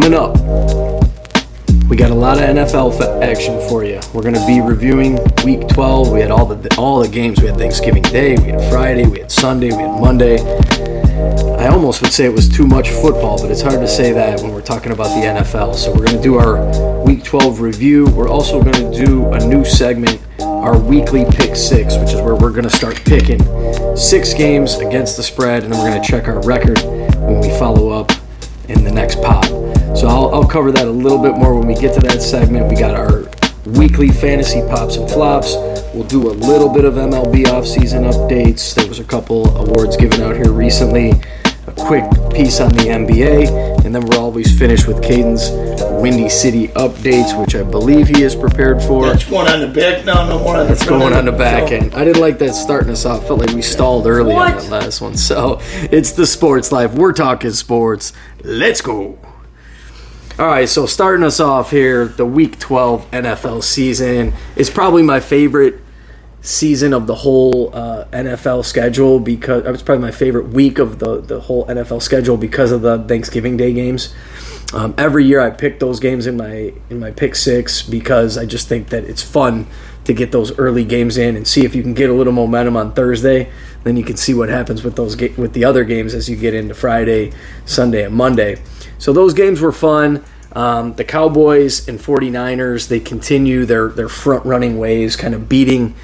Coming up, we got a lot of NFL action for you. We're going to be reviewing Week 12. We had all the all the games. We had Thanksgiving Day, we had Friday, we had Sunday, we had Monday. I almost would say it was too much football, but it's hard to say that when we're talking about the NFL. So we're going to do our Week 12 review. We're also going to do a new segment, our weekly pick six, which is where we're going to start picking six games against the spread, and then we're going to check our record when we follow up in the next pod. So I'll, I'll cover that a little bit more when we get to that segment. We got our weekly fantasy pops and flops. We'll do a little bit of MLB offseason updates. There was a couple awards given out here recently. A quick piece on the NBA, and then we're always finished with Caiden's Windy City updates, which I believe he is prepared for. That's going on the back now, no more on the It's front going end. on the back end. I didn't like that starting us off. Felt like we stalled early on What? that last one. So it's the sports life. We're talking sports. Let's go. All right, so starting us off here, the Week 12 NFL season is probably my favorite season of the whole uh, NFL schedule because it's probably my favorite week of the the whole NFL schedule because of the Thanksgiving Day games. Um, every year I pick those games in my in my pick six because I just think that it's fun to get those early games in and see if you can get a little momentum on Thursday. Then you can see what happens with those ga- with the other games as you get into Friday, Sunday, and Monday. So those games were fun. Um, the Cowboys and 49ers they continue their their front running ways, kind of beating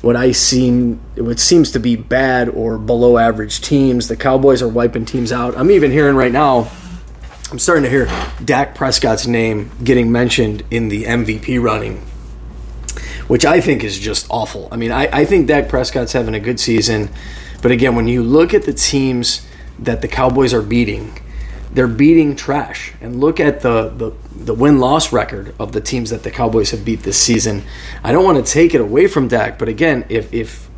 what I seen what seems to be bad or below average teams. The Cowboys are wiping teams out. I'm even hearing right now. I'm starting to hear Dak Prescott's name getting mentioned in the MVP running, which I think is just awful. I mean, I, I think Dak Prescott's having a good season, but again, when you look at the teams that the Cowboys are beating, they're beating trash. And look at the the, the win loss record of the teams that the Cowboys have beat this season. I don't want to take it away from Dak, but again, if if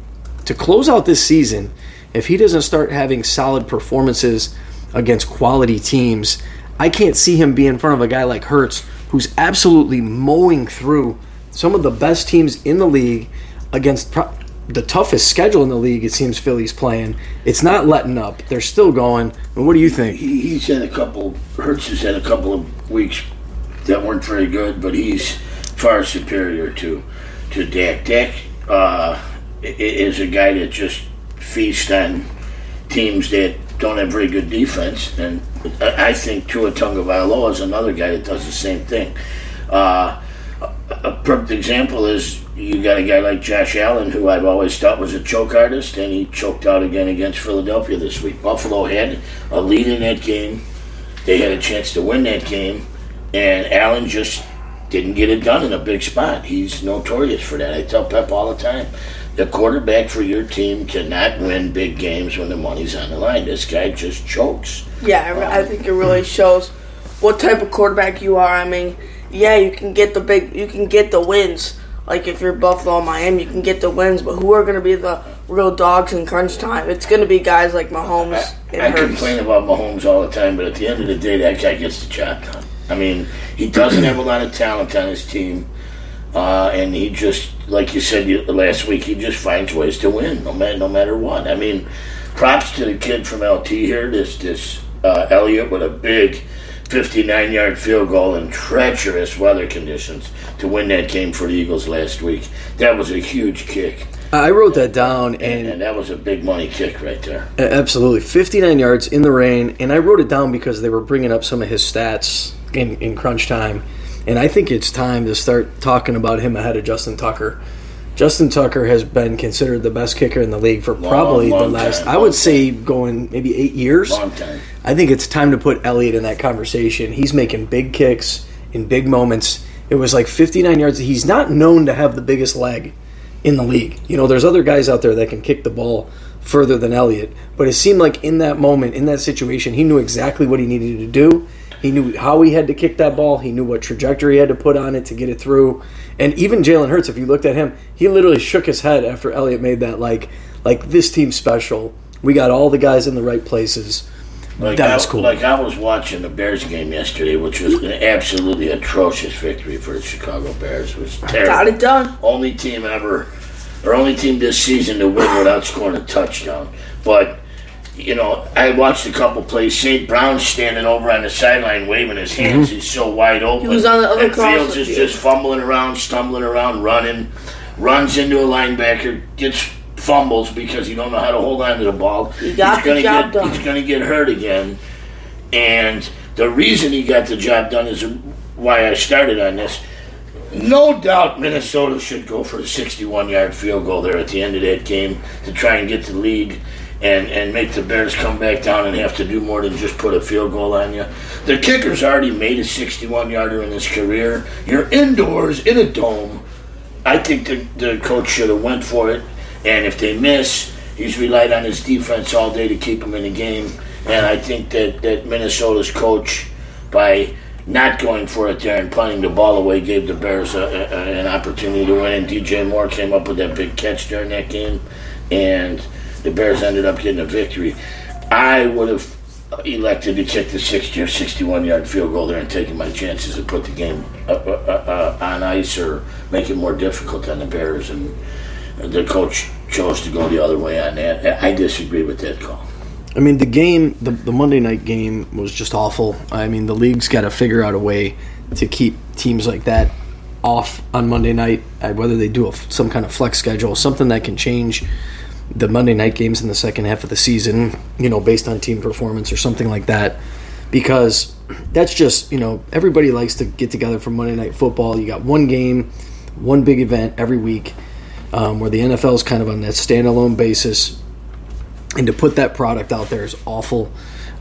to close out this season, if he doesn't start having solid performances against quality teams, I can't see him be in front of a guy like Hurts, who's absolutely mowing through some of the best teams in the league against pro- the toughest schedule in the league. It seems Philly's playing. It's not letting up. They're still going. And what do you think? He, he's had a couple. Hurts has had a couple of weeks that weren't very good, but he's far superior to to Dak. Dak uh, is a guy that just feasts on teams that don't have very good defense, and I think Tua Tagovailoa is another guy that does the same thing. Uh, a perfect example is you got a guy like Josh Allen, who I've always thought was a choke artist, and he choked out again against Philadelphia this week. Buffalo had a lead in that game. They had a chance to win that game, and Allen just didn't get it done in a big spot. He's notorious for that. I tell Pep all the time. The quarterback for your team cannot win big games when the money's on the line. This guy just chokes. Yeah, I re- I um, think it really shows what type of quarterback you are. I mean, yeah, you can get the big, you can get the wins. Like if you're Buffalo, Miami, you can get the wins. But who are going to be the real dogs in crunch time? It's going to be guys like Mahomes and I Hurts. complain about Mahomes all the time, but at the end of the day, that guy gets the job done. I mean, he doesn't have a lot of talent on his team, uh, and he just, like you said you- last week, he just finds ways to win, no matter no matter what. I mean, props to the kid from LT here, this this uh, Elliott with a big. 59 yard field goal in treacherous weather conditions to win that game for the Eagles last week. That was a huge kick, I wrote that down, and and that was a big money kick right there. Absolutely, 59 yards in the rain, and I wrote it down because they were bringing up some of his stats in, in crunch time, and I think it's time to start talking about him ahead of Justin Tucker. Justin Tucker has been considered the best kicker in the league for probably the last, time, I would say, going maybe eight years. Long time. I think it's time to put Elliott in that conversation. He's making big kicks in big moments. It was like 59 yards. He's not known to have the biggest leg in the league. You know, there's other guys out there that can kick the ball further than Elliott, but it seemed like in that moment, in that situation, he knew exactly what he needed to do. He knew how he had to kick that ball. He knew what trajectory he had to put on it to get it through. And even Jalen Hurts, if you looked at him, he literally shook his head after Elliott made that like like this team's special. We got all the guys in the right places. Like that was cool. Like I was watching the Bears game yesterday, which was an absolutely atrocious victory for the Chicago Bears. It was terrible. Got it done. Only team ever, or only team this season to win without scoring a touchdown. But you know, I watched a couple plays. St. Brown standing over on the sideline waving his hands. Mm-hmm. He's so wide open. He was on the other and cross Fields is field. just fumbling around, stumbling around, running, runs into a linebacker, gets fumbles because he don't know how to hold on to the ball. He got he's the gonna job get, done. He's going to get hurt again. And the reason he got the job done is why I started on this. No doubt Minnesota should go for a 61 yard field goal there at the end of that game to try and get the lead and, and make the Bears come back down and have to do more than just put a field goal on you. The kicker's already made a 61 yarder in his career. You're indoors in a dome. I think the, the coach should have went for it. And if they miss, he's relied on his defense all day to keep them in the game. And I think that, that Minnesota's coach, by not going for it there and punting the ball away, gave the Bears a, a, an opportunity to win. And DJ Moore came up with that big catch during that game, and the Bears ended up getting a victory. I would have elected to kick the 60 or 61 yard field goal there and taking my chances to put the game uh, uh, uh, on ice or make it more difficult on the Bears. And the coach chose to go the other way on that. I disagree with that call. I mean, the game, the, the Monday night game was just awful. I mean, the league's got to figure out a way to keep teams like that off on Monday night, whether they do a, some kind of flex schedule, something that can change the Monday night games in the second half of the season, you know, based on team performance or something like that. Because that's just, you know, everybody likes to get together for Monday night football. You got one game, one big event every week, um, where the NFL is kind of on that standalone basis and to put that product out there is awful.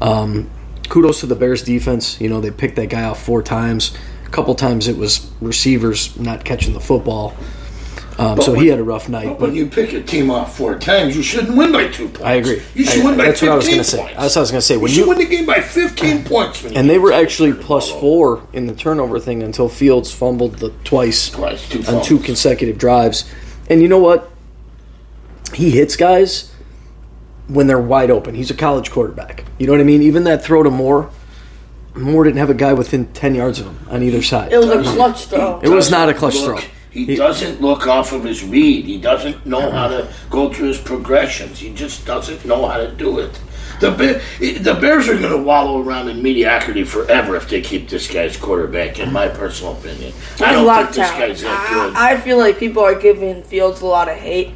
Um, kudos to the Bears defense. You know, they picked that guy off four times. A couple times it was receivers not catching the football. Um, so when- he had a rough night. But But when you pick a team off four times, you shouldn't win by two points. I agree. You should I- win by that's what I was gonna say. That's what I was gonna say. When you you- win the game by 15 points. when and they were actually the plus ball. four in the turnover thing until Fields fumbled the twice Twice, two on fumbles. two consecutive drives. And you know what? He hits guys when they're wide open. He's a college quarterback. You know what I mean? Even that throw to Moore, Moore didn't have a guy within ten yards of him on either side. It was a clutch throw. It was not a clutch look- throw. He, He- doesn't look off of his read. He doesn't know how to go through his progressions. He just doesn't know how to do it. The Bear, the Bears are going to wallow around in mediocrity forever if they keep this guy's quarterback. In my personal opinion, I don't think this talent. guy's that good. I, I feel like people are giving Fields a lot of hate.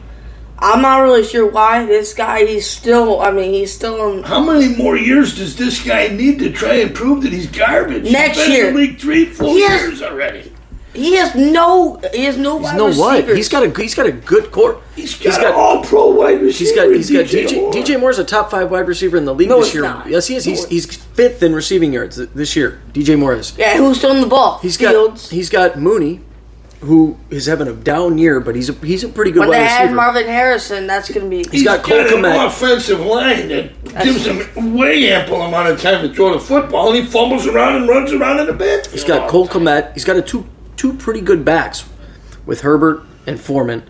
I'm not really sure why. This guy, he's still. I mean, he's still in. How many more years does this guy need to try and prove that he's garbage? Next he's been year. in league three, four He has- years already. He has no. He has no. He's wide no what? receivers. He's got a he's got a good court. He's got, He's got- all-pro wide receiver. He's got he's got DJ DJ Moore. DJ Moore's a top five wide receiver in the league No, this year. not. Yes, he is. He's he's fifth in receiving yards this year. DJ Moore is. Yeah, who's throwing the ball? He's got he's got Mooney, who is having a down year, but he's a he's a pretty good when wide they had receiver. Marvin Harrison, that's going to be. He's got got, Cole an offensive line that gives him way ample amount of time to throw the football, and he fumbles around and runs around in the backfield. He's got Cole Kmet. He's got a two two pretty good backs with Herbert and Foreman.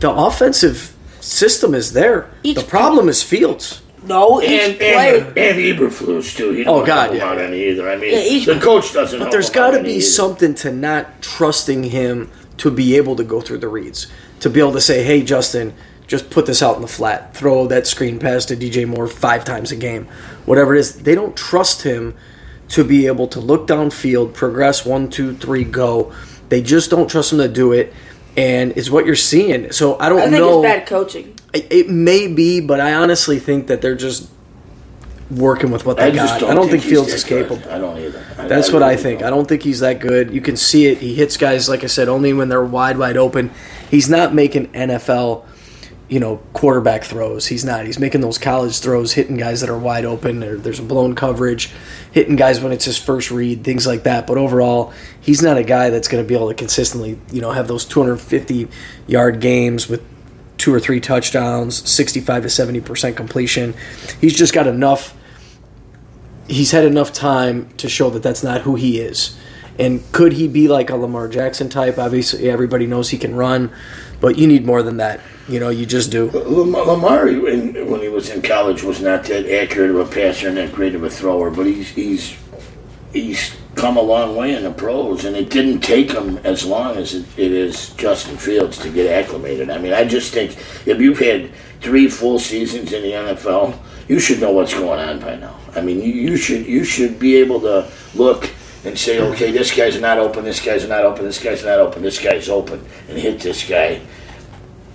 The offensive system is there. Each- the problem is Fields. no, each and player. and, and Eberflus too. He Oh, don't God, yeah, out any either. I mean, Yeah, each- the coach doesn't. But there's got to be either. something to not trusting him to be able to go through the reads, to be able to say, "Hey, Justin, just put this out in the flat, throw that screen pass to DJ Moore five times a game, whatever it is." They don't trust him to be able to look downfield, progress one, two, three, go. They just don't trust him to do it, and it's what you're seeing. So I don't I think know. it's bad coaching. It, it may be, but I honestly think that they're just working with what they I got. don't, I don't think, he's Fields that is good. capable. I don't either. That's what I really think. don't. I don't think he's that good. You can see it. He hits guys, like I said, only when they're wide, wide open. He's not making NFL, you know, quarterback throws. He's not. He's making those college throws, hitting guys that are wide open. Or there's a blown coverage, hitting guys when it's his first read, things like that. But overall, he's not a guy that's going to be able to consistently, you know, have those 250 yard games with two or three touchdowns, 65 to 70 percent completion. He's just got enough he's had enough time to show that that's not who he is. And could he be like a Lamar Jackson type? Obviously, everybody knows he can run, but you need more than that. You know, you just do. Lamar, when he was in college, was not that accurate of a passer and that great of a thrower, but he's he's he's come a long way in the pros, and it didn't take him as long as it, it is Justin Fields to get acclimated. I mean, I just think if you've had three full seasons in the NFL, you should know what's going on by now. I mean, you, you should you should be able to look and say, okay, this guy's not open, this guy's not open, this guy's not open, this guy's open, and hit this guy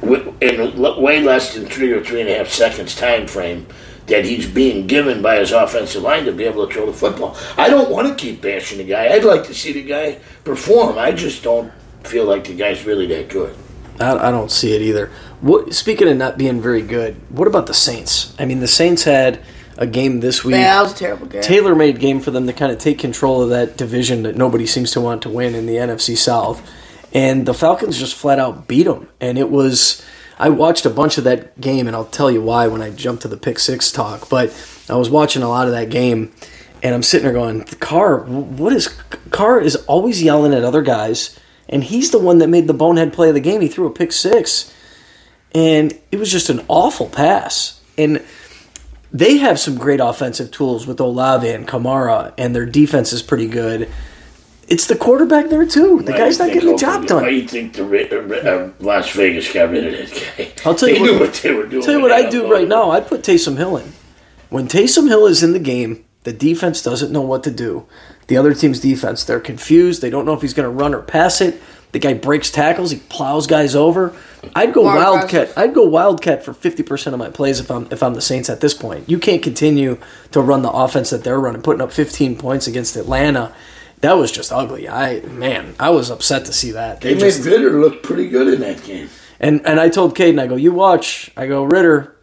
in way less than three or three and a half seconds time frame that he's being given by his offensive line to be able to throw the football. I don't want to keep bashing the guy. I'd like to see the guy perform. I just don't feel like the guy's really that good. I, don't see it either. What, speaking of not being very good, what about the Saints? I mean, the Saints had a game this week. Yeah, that was a terrible game. Taylor made game for them to kind of take control of that division that nobody seems to want to win in the NFC South, and the Falcons just flat out beat them. And it was I watched a bunch of that game, and I'll tell you why when I jump to the pick six talk. But I was watching a lot of that game, and I'm sitting there going, "Carr, what is Carr is always yelling at other guys, and he's the one that made the bonehead play of the game. He threw a pick six, and it was just an awful pass. And they have some great offensive tools with Olave and Kamara, and their defense is pretty good it's the quarterback there too. The Why guy's not getting the job done. Why do you think the uh, Las Vegas got rid of that guy? I'll tell they you knew what- what they were doing. Tell you what I do right now. I'd put Taysom Hill in. When Taysom Hill is in the game, the defense doesn't know what to do. The other team's defense, they're confused. They don't know if he's going to run or pass it. The guy breaks tackles. He plows guys over. I'd go More wildcat. aggressive. I'd go wildcat for fifty percent of my plays if I'm if I'm the Saints at this point. You can't continue to run the offense that they're running, putting up fifteen points against Atlanta. That was just ugly. I man, I was upset to see that. They made just Ridder look pretty good in that game. and and I told Caiden, I go, you watch. I go, Ridder,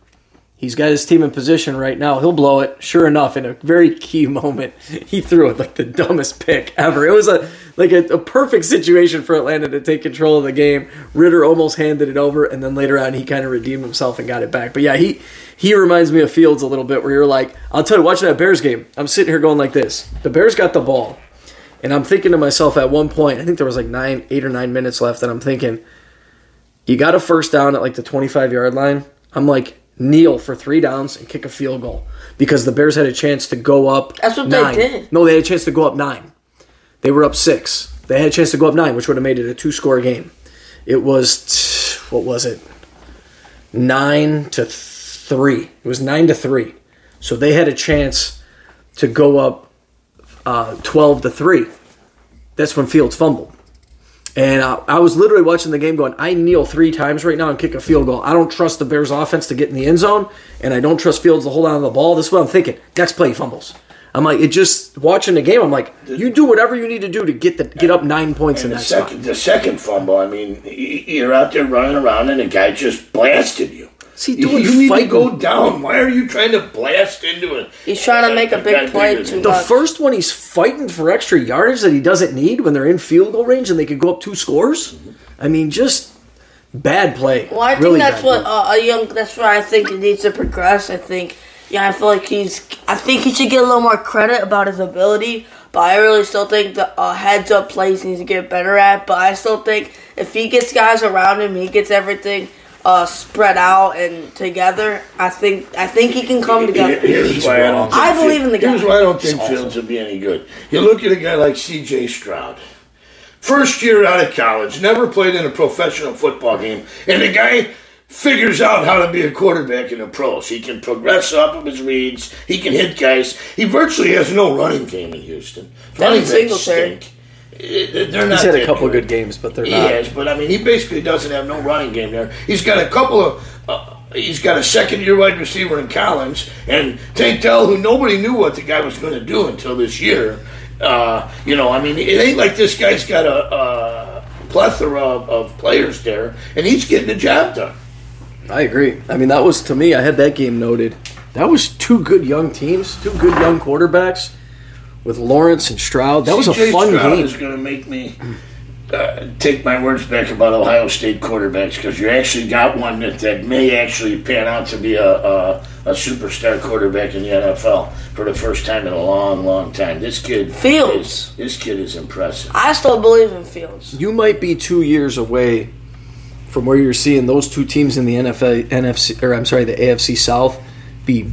he's got his team in position right now. He'll blow it. Sure enough, in a very key moment, he threw it like the dumbest pick ever. It was a like a, a perfect situation for Atlanta to take control of the game. Ridder almost handed it over, and then later on, he kind of redeemed himself and got it back. But yeah, he he reminds me of Fields a little bit, where you're like, I'll tell you, watching that Bears game, I'm sitting here going like this. The Bears got the ball. And I'm thinking to myself at one point, I think there was like nine, eight or nine minutes left, and I'm thinking, you got a first down at like the 25 yard line. I'm like, kneel for three downs and kick a field goal because the Bears had a chance to go up. That's what they did. No, they had a chance to go up nine. They were up six. They had a chance to go up nine, which would have made it a two score game. It was, what was it? Nine to three. It was nine to three. So they had a chance to go up uh, 12 to 3. That's when Fields fumbled. And I, I was literally watching the game going, I kneel three times right now and kick a field goal. I don't trust the Bears offense to get in the end zone, and I don't trust Fields to hold on to the ball. This is what I'm thinking. Next play, fumbles. I'm like, it just watching the game. I'm like, you do whatever you need to do to get the get up nine points in that spot. second, the second fumble, I mean, you're out there running around and a guy just blasted you. See, You, doing you need to fighting- go down. Why are you trying to blast into it? He's trying to make a big play too The much. first one, he's fighting for extra yardage that he doesn't need when they're in field goal range and they could go up two scores. I mean, just bad play. Well, I think Really that's what uh, a young. That's why I think he needs to progress. I think, yeah, I feel like he's. I think he should get a little more credit about his ability. But I really still think the uh, heads up plays he needs to get better at. But I still think if he gets guys around him, he gets everything uh, spread out and together. I think. I think he can come together. Here- Here's why I don't. think I believe in the guy. Here's why I don't think Fields will be any good. You look at a guy like C.J. Stroud. First year out of college, never played in a professional football game, and the guy figures out how to be a quarterback in the pros. He can progress off of his reads. He can hit guys. He virtually has no running game in Houston. Running backs Singletary. stink. They're not He's had a couple of good. good games, but they're He not. has, but I mean, he basically doesn't have no running game there. He's got a couple of. Uh, he's got a second-year wide receiver in Collins and Tank Dell, who nobody knew what the guy was going to do until this year. Uh, you know, I mean, it ain't like this guy's got a, a plethora of, of players there, and he's getting the job done. I agree. I mean, that was to me. I had that game noted. That was two good young teams, two good young quarterbacks with Lawrence and Stroud. That was a CJ fun Stroud game. is going to make me uh, take my words back about Ohio State quarterbacks because you actually got one that, that may actually pan out to be a, a, a superstar quarterback in the NFL for the first time in a long, long time. This kid Fields. is this kid is impressive. I still believe in Fields. You might be two years away from where you're seeing those two teams in the NFL, NFC, or I'm sorry, the AFC South be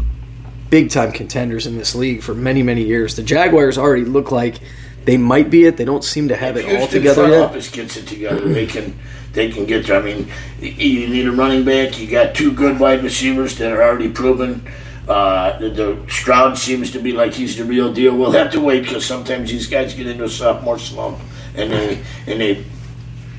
big time contenders in this league for many, many years. The Jaguars already look like they might be it. They don't seem to have it all together front yet. office gets it together. They can they can get there. I mean, you need a running back. You got two good wide receivers that are already proven. Uh, the, the Stroud seems to be like he's the real deal. We'll have to wait because sometimes these guys get into a sophomore slump and they and they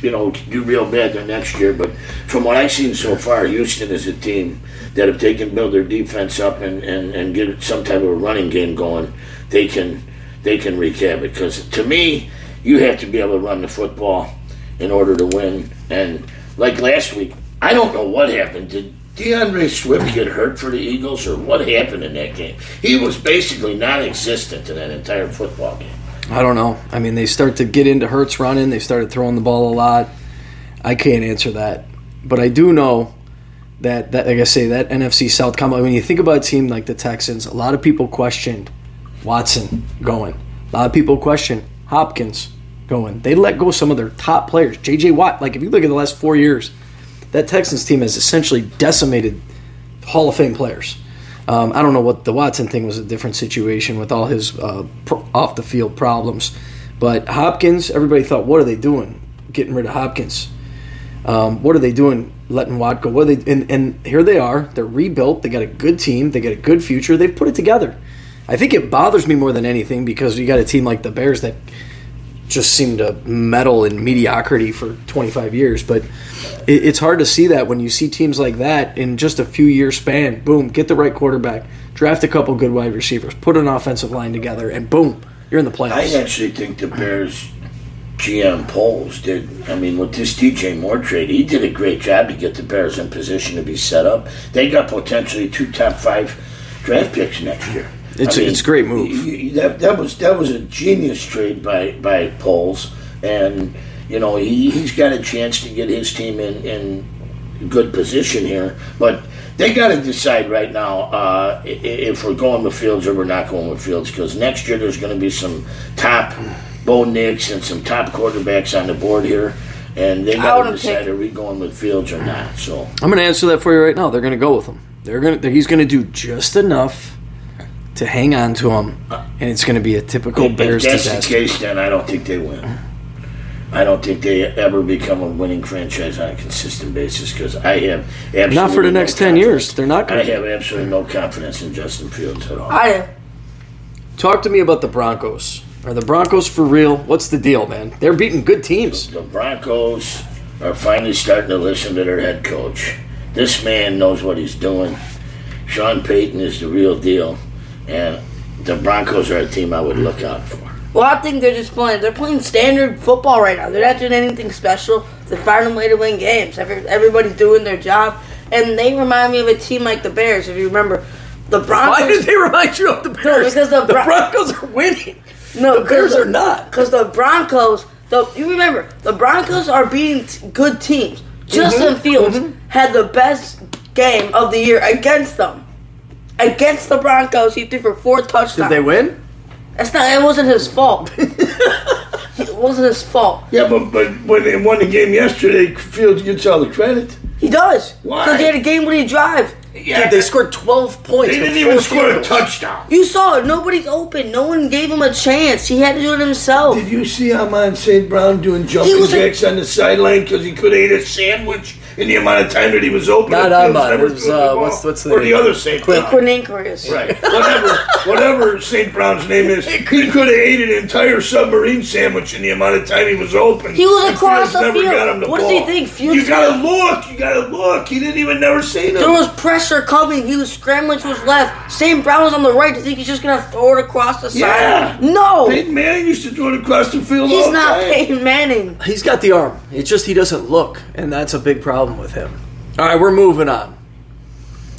you know do real bad the next year. But from what I've seen so far, Houston is a team that if they can build their defense up and, and, and get some type of a running game going, they can they can wreak havoc. Because to me, you have to be able to run the football in order to win. And like last week, I don't know what happened. Did D'Andre Swift get hurt for the Eagles, or what happened in that game? He was basically non-existent in that entire football game. I don't know. I mean, they start to get into Hurts running. They started throwing the ball a lot. I can't answer that, but I do know that that like I say that NFC South combo. When you think about a team like the Texans, a lot of people questioned Watson going. A lot of people questioned Hopkins going. They let go some of their top players. J.J. Watt. Like if you look at the last four years, that Texans team has essentially decimated Hall of Fame players. Um, I don't know what the Watson thing was a different situation with all his uh, pro- off the field problems, but Hopkins, everybody thought, what are they doing, getting rid of Hopkins? Um, what are they doing, letting Watt go? What are they? And, and here they are. They're rebuilt. They got a good team. They got a good future. They've put it together. I think it bothers me more than anything because you got a team like the Bears that just seem to meddle in mediocrity for 25 years. But it, it's hard to see that when you see teams like that in just a few year span. Boom, get the right quarterback, draft a couple good wide receivers, put an offensive line together, and boom, you're in the playoffs. I actually think the Bears GM Poles did. I mean, with this DJ Moore trade, he did a great job to get the Bears in position to be set up. They got potentially two top five draft picks next year. It's a- it's a great move. y- y- That, that was that was a genius trade by by Poles, and you know he he's got a chance to get his team in in good position here, but. They got to decide right now uh, i- i- if we're going with Fields or we're not going with Fields because next year there's going to be some top Bo Nix and some top quarterbacks on the board here, and they I got to decide are we going with Fields or not. So I'm going to answer that for you right now. They're going to go with him. They're going to. He's going to do just enough to hang on to him, and it's going to be a typical if Bears that's disaster. the case, then I don't think they win. I don't think they ever become a winning franchise on a consistent basis because I have absolutely Not for the no next 10 years. They're not I going to. I have absolutely no confidence in Justin Fields at all. I do. Talk to me about the Broncos. Are the Broncos for real? What's the deal, man? They're beating good teams. The Broncos are finally starting to listen to their head coach. This man knows what he's doing. Sean Payton is the real deal, and the Broncos are a team I would look out for. Well, I think they're just playing. They're playing standard football right now. They're not doing anything special. They're finding a way to win games. Every, everybody's doing their job, and they remind me of a team like the Bears. If you remember, the Broncos. Why did they remind you of the Bears? because the Bron- Broncos are winning. No, The Bears 'cause are not. Because the Broncos, the you remember, the Broncos are beating t- good teams. Justin Mm-hmm. Fields had the best game of the year against them. Against the Broncos, he threw for four touchdowns. Did they win? That's not. It wasn't his fault. it wasn't his fault. Yeah, but but when they won the game yesterday, Fields gets all the credit. He does. Why? Because he had a game winning drive. Yeah, Dude, they scored 12 points. They didn't even four score a touchdown. You saw it. Nobody's open. No one gave him a chance. He had to do it himself. Did you see Amon St. Brown doing jumping He was a- jacks on the sideline because he could have ate a sandwich in the amount of time that he was open? Not and Fields Amon, never it was, the uh, what's- what's the or name? the other St. Quinn. Brown. Quinn Inquirius. Right. Whatever, whatever St. Brown's name is, he could have ate an entire submarine sandwich in the amount of time he was open. He was And across Fields the never field. got him the What does he ball. think? Fields- You gotta look. You gotta look. He didn't even never say that. There was pressure coming. He was scrambling to his left. St. Brown was on the right. Do you think he's just gonna throw it across the Yeah. side? No, Peyton Manning used to throw it across the field he's all the not time. Peyton Manning. He's got the arm. It's just he doesn't look, and that's a big problem with him. All right, we're moving on.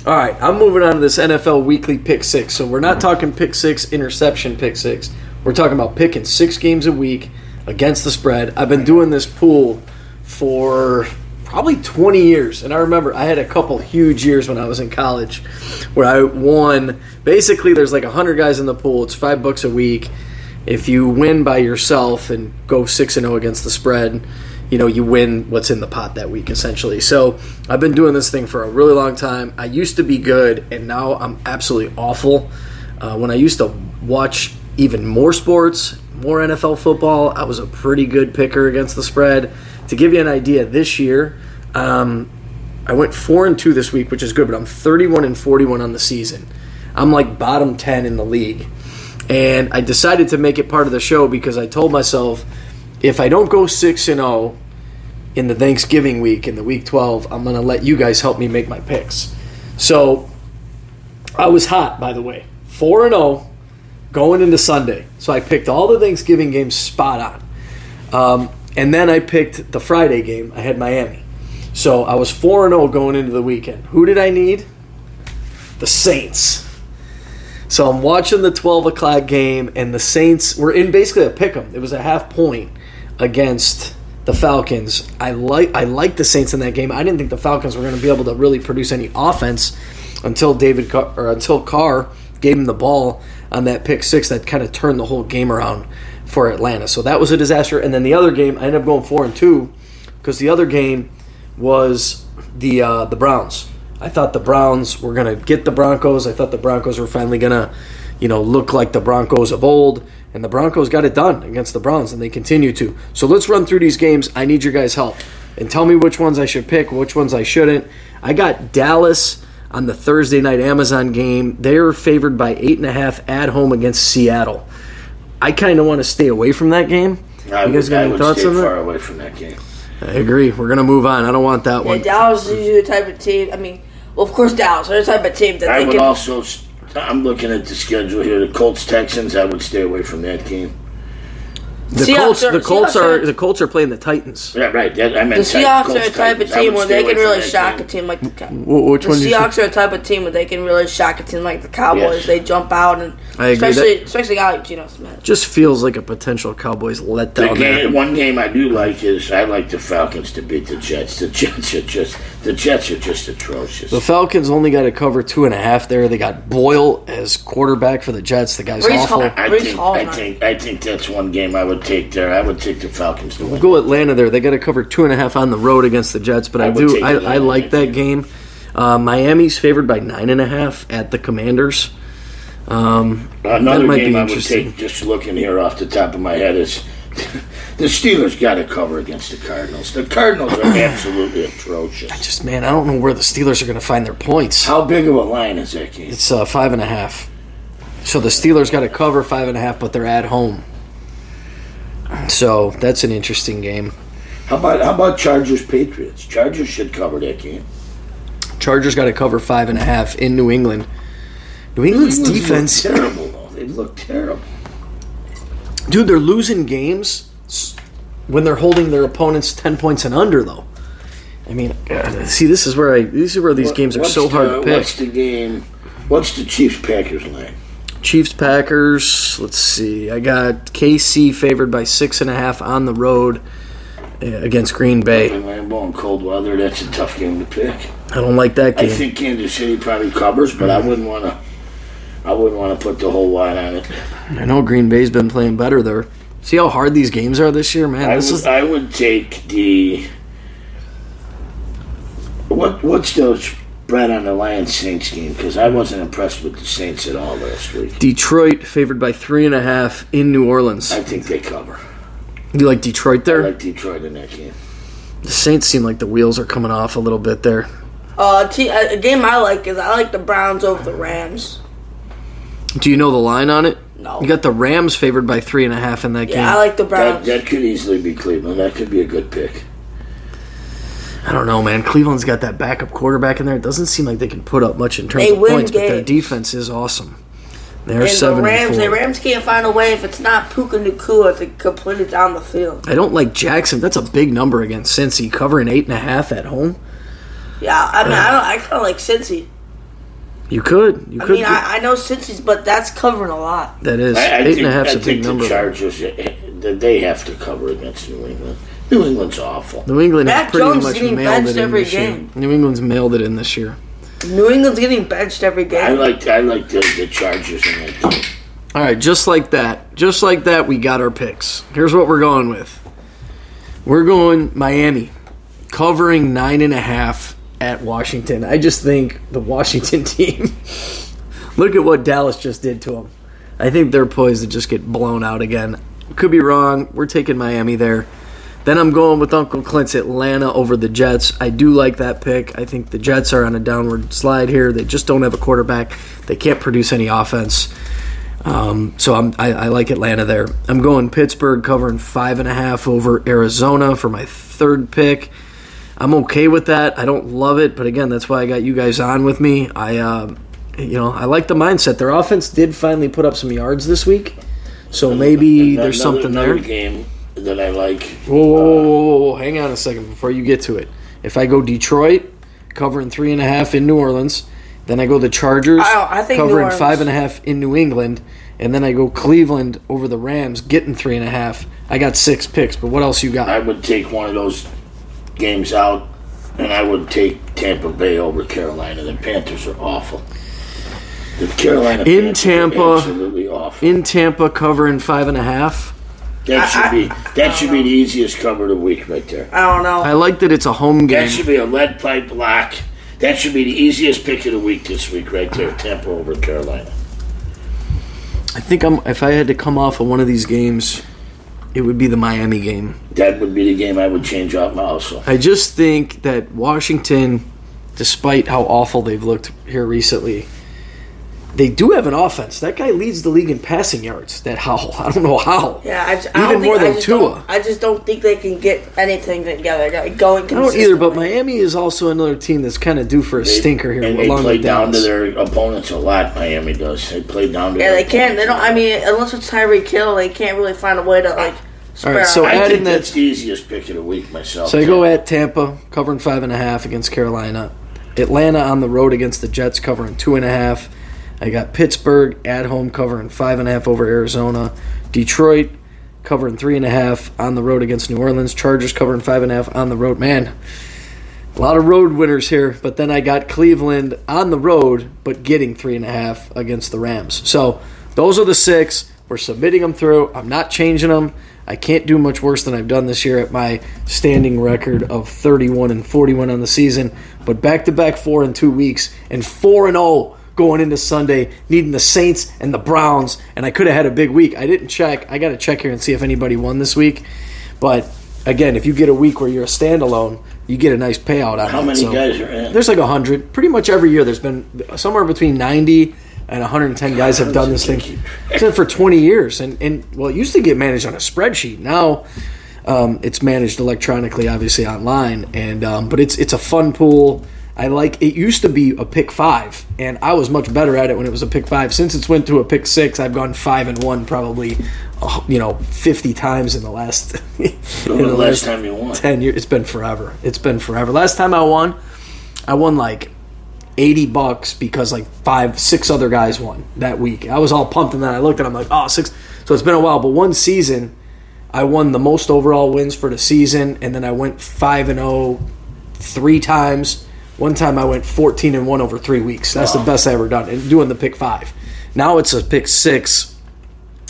All right, I'm moving on to this NFL weekly pick six. So we're not talking pick six, interception pick six. We're talking about picking six games a week against the spread. I've been doing this pool for probably 20 years, and I remember I had a couple huge years when I was in college where I won. Basically, there's like 100 guys in the pool. It's five bucks a week. If you win by yourself and go six and zero against the spread, you know you win what's in the pot that week essentially. So I've been doing this thing for a really long time. I used to be good, and now I'm absolutely awful. Uh, when I used to watch even more sports, more NFL football. I was a pretty good picker against the spread. To give you an idea, this year, um, I went four and two this week, which is good, but I'm 31 and 41 on the season. I'm like bottom 10 in the league. And I decided to make it part of the show because I told myself if I don't go 6 and 0 in the Thanksgiving week, in the week 12, I'm to let you guys help me make my picks. So I was hot, by the way. 4 and 0 going into Sunday. So I picked all the Thanksgiving games spot on. Um, and then I picked the Friday game. I had Miami. So I was 4 and 0 going into the weekend. Who did I need? The Saints. So I'm watching the 12 o'clock game, and the Saints were in basically a pick 'em. It was a half point against the Falcons. I like I like the Saints in that game. I didn't think the Falcons were going to be able to really produce any offense until David or until Carr gave him the ball on that pick six that kind of turned the whole game around for Atlanta. So that was a disaster. And then the other game, I ended up going four and two because the other game was the uh, the Browns. I thought the Browns were going to get the Broncos. I thought the Broncos were finally going to, you know, look like the Broncos of old. And the Broncos got it done against the Browns, and they continue to. So let's run through these games. I need your guys' help. And tell me which ones I should pick, which ones I shouldn't. I got Dallas on the Thursday night Amazon game. They're favored by 8.5 at home against Seattle. I kind of want to stay away from that game. I you guys would, got I any would thoughts stay on far that? away from that game. I agree. We're going to move on. I don't want that Yeah, one. Dallas is usually the type of team. I mean, well, of course, Dallas. They're the type of team that I they would can. also. I'm looking at the schedule here. The Colts Texans. I would stay away from that game. The Seahawks Colts, are- the Colts Seahawks are are- the Colts are playing the Titans. Yeah, right. That, I the Seahawks Colts are the type of Titans. I team where they can really shock game. a team like the Cow- Wh- which the one? did you? Seahawks are the type of team where they can really shock a team like the Cowboys. Yes. They jump out and I agree. especially especially guy like Geno Smith. Just feels like a potential Cowboys The letdown. game, one game I do like is I like the Falcons to beat the Jets. The Jets are just the Jets are just atrocious. The Falcons only got to cover two and a half there. They got Boyle as quarterback for the Jets. The guy's Breece awful. Hall- I Breece think Hall I night. think I think that's one game I would take there. I would take the Falcons to win. We'll go Atlanta there. They got to cover two and a half on the road against the Jets, but I, I do I, I like that game. Uh, Miami's favored by nine and a half at the Commanders. Um, Another that might game be I would take, just looking here off the top of my head, is the Steelers got to cover against the Cardinals. The Cardinals are absolutely atrocious. I just man, I don't know where the Steelers are going to find their points. How big of a line is that game? It's uh, five and a half. So the Steelers got to cover five and a half, but they're at home. So that's an interesting game. How about how about Chargers Patriots? Chargers should cover that game. Chargers got to cover five and a half in New England. New England's New England's defense, terrible though. They look terrible. dude, they're losing games when they're holding their opponents ten points and under, though. I mean, uh, see, this is where I these are where these games are so hard the- to pick. What's the game? What's the Chiefs Packers line? Chiefs Packers. Let's see. I got KC favored by six and a half on the road uh, against Green Bay. In Lambeau in cold weather, that's a tough game to pick. I don't like that game. I think Kansas City probably covers, but I wouldn't want to. I wouldn't want to put the whole wide on it. I know Green Bay's been playing better there. See how hard these games are this year, man. I This would, is I would take the. What what's the spread on the Lions Saints game? Because I wasn't impressed with the Saints at all last week. Detroit favored by three and a half in New Orleans. I think they cover. You like Detroit there? I like Detroit in that game. The Saints seem like the wheels are coming off a little bit there. Uh, te- a a game I like is I like the Browns over the Rams. Do you know the line on it? No. You got the Rams favored by three and a half in that game. Yeah, I like the That, Browns. that could easily be Cleveland. That could be a good pick. I don't know, man. Cleveland's got that backup quarterback in there. It doesn't seem like they can put up much in terms They of win points, but their defense is awesome. They're and seven the Rams, and the. Rams can't find a way if it's not Puka Nacua to complete it down the field. I don't like Jackson. That's a big number against Cincy, covering eight and a half at home. Yeah, I mean, I don't. I kind of like Cincy. You could, you I could. mean, I, I know Cincy's, but that's covering a lot. that is I, I eight think, and a half's I a big think number. the Chargers, eh, eh, they have to cover against New England. New England's awful. New England has pretty Jones much getting mailed benched it in every this year. game. New England's mailed it in this year. New England's getting benched every game. I game. like I like the, the Chargers in that game. All right, just like that, just like that, we got our picks. Here's what we're going with. We're going Miami, covering nine and a half at Washington. I just think the Washington team. look at what Dallas just did to them. I think they're poised to just get blown out again. Could be wrong. We're taking Miami there. Then I'm going with Uncle Clint's Atlanta over the Jets. I do like that pick. I think the Jets are on a downward slide here. They just don't have a quarterback. They can't produce any offense. Um, so I'm, I, I like Atlanta there. I'm going Pittsburgh covering five and a half over Arizona for my third pick. I'm okay with that. I don't love it, but again, that's why I got you guys on with me. I, uh, you know, I like the mindset. Their offense did finally put up some yards this week, so maybe Another- there's something another there. game that I like. Whoa, whoa, whoa, whoa, whoa, whoa! Hang on a second before you get to it. If I go Detroit, covering three and a half in New Orleans, then I go the Chargers, I- I think covering five and a half in New England, and then I go Cleveland over the Rams, getting three and a half. I got six picks, but what else you got? I would take one of those games out, and I would take Tampa Bay over Carolina. The Panthers are awful. The Carolina In Panthers Tampa- are absolutely awful. in Tampa, covering five and a half. That should I- be that should be the easiest cover of the week right there. I don't know. I like that it's a home game. That should be a lead pipe lock. That should be the easiest pick of the week this week right there. Tampa over Carolina. I think I'm. If I had to come off of one of these games, it would be the Miami game. That would be the game I would change out my also. I just think that Washington, despite how awful they've looked here recently, they do have an offense. That guy leads the league in passing yards. That Howell. I don't know how. yeah, I, j- I Even don't think, more than I just Tua. Don't, I just don't think they can get anything together. Like, Going I don't either, but. Miami is also another team that's kind of due for a stinker here and they along play with down to their opponents a lot. Miami does. They play down to. Yeah, their they can't. They opponents don't. a I lot. mean, unless it's Tyreek Hill, they can't really find a way to like. Spread right, so out. I add think in that- that's the easiest pick of the week myself. So I go at Tampa, covering five and a half against Carolina. Atlanta on the road against the Jets, covering two and a half. I got Pittsburgh at home, covering five and a half over Arizona. Detroit covering three and a half on the road against New Orleans. Chargers covering five and a half on the road. Man, a lot of road winners here. But then I got Cleveland on the road, but getting three and a half against the Rams. So those are the six. We're submitting them through. I'm not changing them. I can't do much worse than I've done this year at my standing record of 31 and 41 on the season. But back to back four in two weeks and four and 0 going into Sunday, needing the Saints and the Browns. And I could have had a big week. I didn't check. I got to check here and see if anybody won this week. But again, if you get a week where you're a standalone, you get a nice payout on How it. many So- guys are in? there's like 100. Pretty much every year there's been somewhere between 90 and 110 guys have done this thing. It's been for 20 years. And, and well, it used to get managed on a spreadsheet. Now um, it's managed electronically, obviously online. And um, But it's it's a fun pool. I like it used to be a pick five, and I was much better at it when it was a pick five. Since it's went to a pick six, I've gone five and one probably, uh, you know, fifty times in the last. in the last time you won? ten years. It's been forever. It's been forever. Last time I won, I won like eighty bucks because like five, six other guys won that week. I was all pumped, and then I looked and I'm like, oh, six. So it's been a while, but one season, I won the most overall wins for the season, and then I went five and zero three times. One time I went fourteen and one over three weeks. That's the best I ever done. And doing the pick five. Now it's a pick six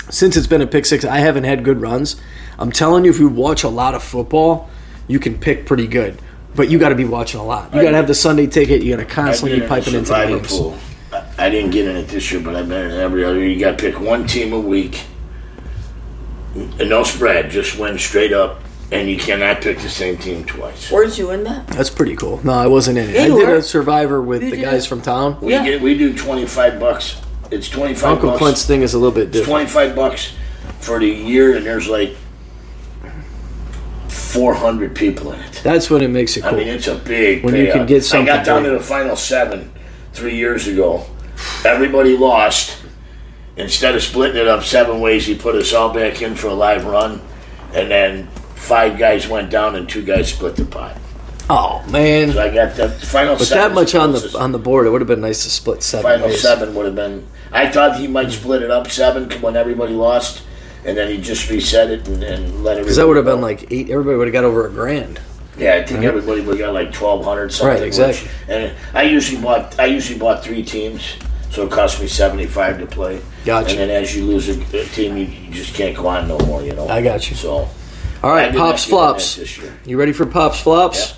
since it's been a pick six, I haven't had good runs. I'm telling you, if you watch a lot of football, you can pick pretty good. But you got to be watching a lot. You got to have the Sunday ticket. You got to constantly be I've piping into the the games. pool. I- I didn't get in it this year, but I've been in every other year. You got to pick one team a week, and no spread, just win straight up, and you cannot pick the same team twice. Weren't you in that? That's pretty cool. No, I wasn't in it. Yeah, I you did were. a Survivor with You the did. guys from town. We Yeah. get we do twenty five bucks. It's twenty five Uncle bucks. Clint's thing is a little bit It's different. twenty five bucks for the year, and there's like four hundred people in it. That's when it makes it I cool. mean, it's a big. When you payout. can get something I got down to the final seven three years ago. Everybody lost. Instead of splitting it up seven ways, he put us all back in for a live run, and then five guys went down and two guys split the pot. oh man, So I got the final. seven that much on the on the board, it would have been nice to split seven. final ways. seven would have been. I thought he might hmm. split it up seven when everybody lost, and then he just reset it and, and let it. Because that would have been like eight. Everybody would have got over a grand. Yeah, I think mm-hmm. everybody would have got like twelve hundred something. Right, exactly. which- and I usually bought I usually bought three teams, so it cost me seventy five to play. Gotcha. And then as you lose a, a team, you, you just can't go on no more. You know. I got you. So All right, pops get in that flops. You ready for pops flops?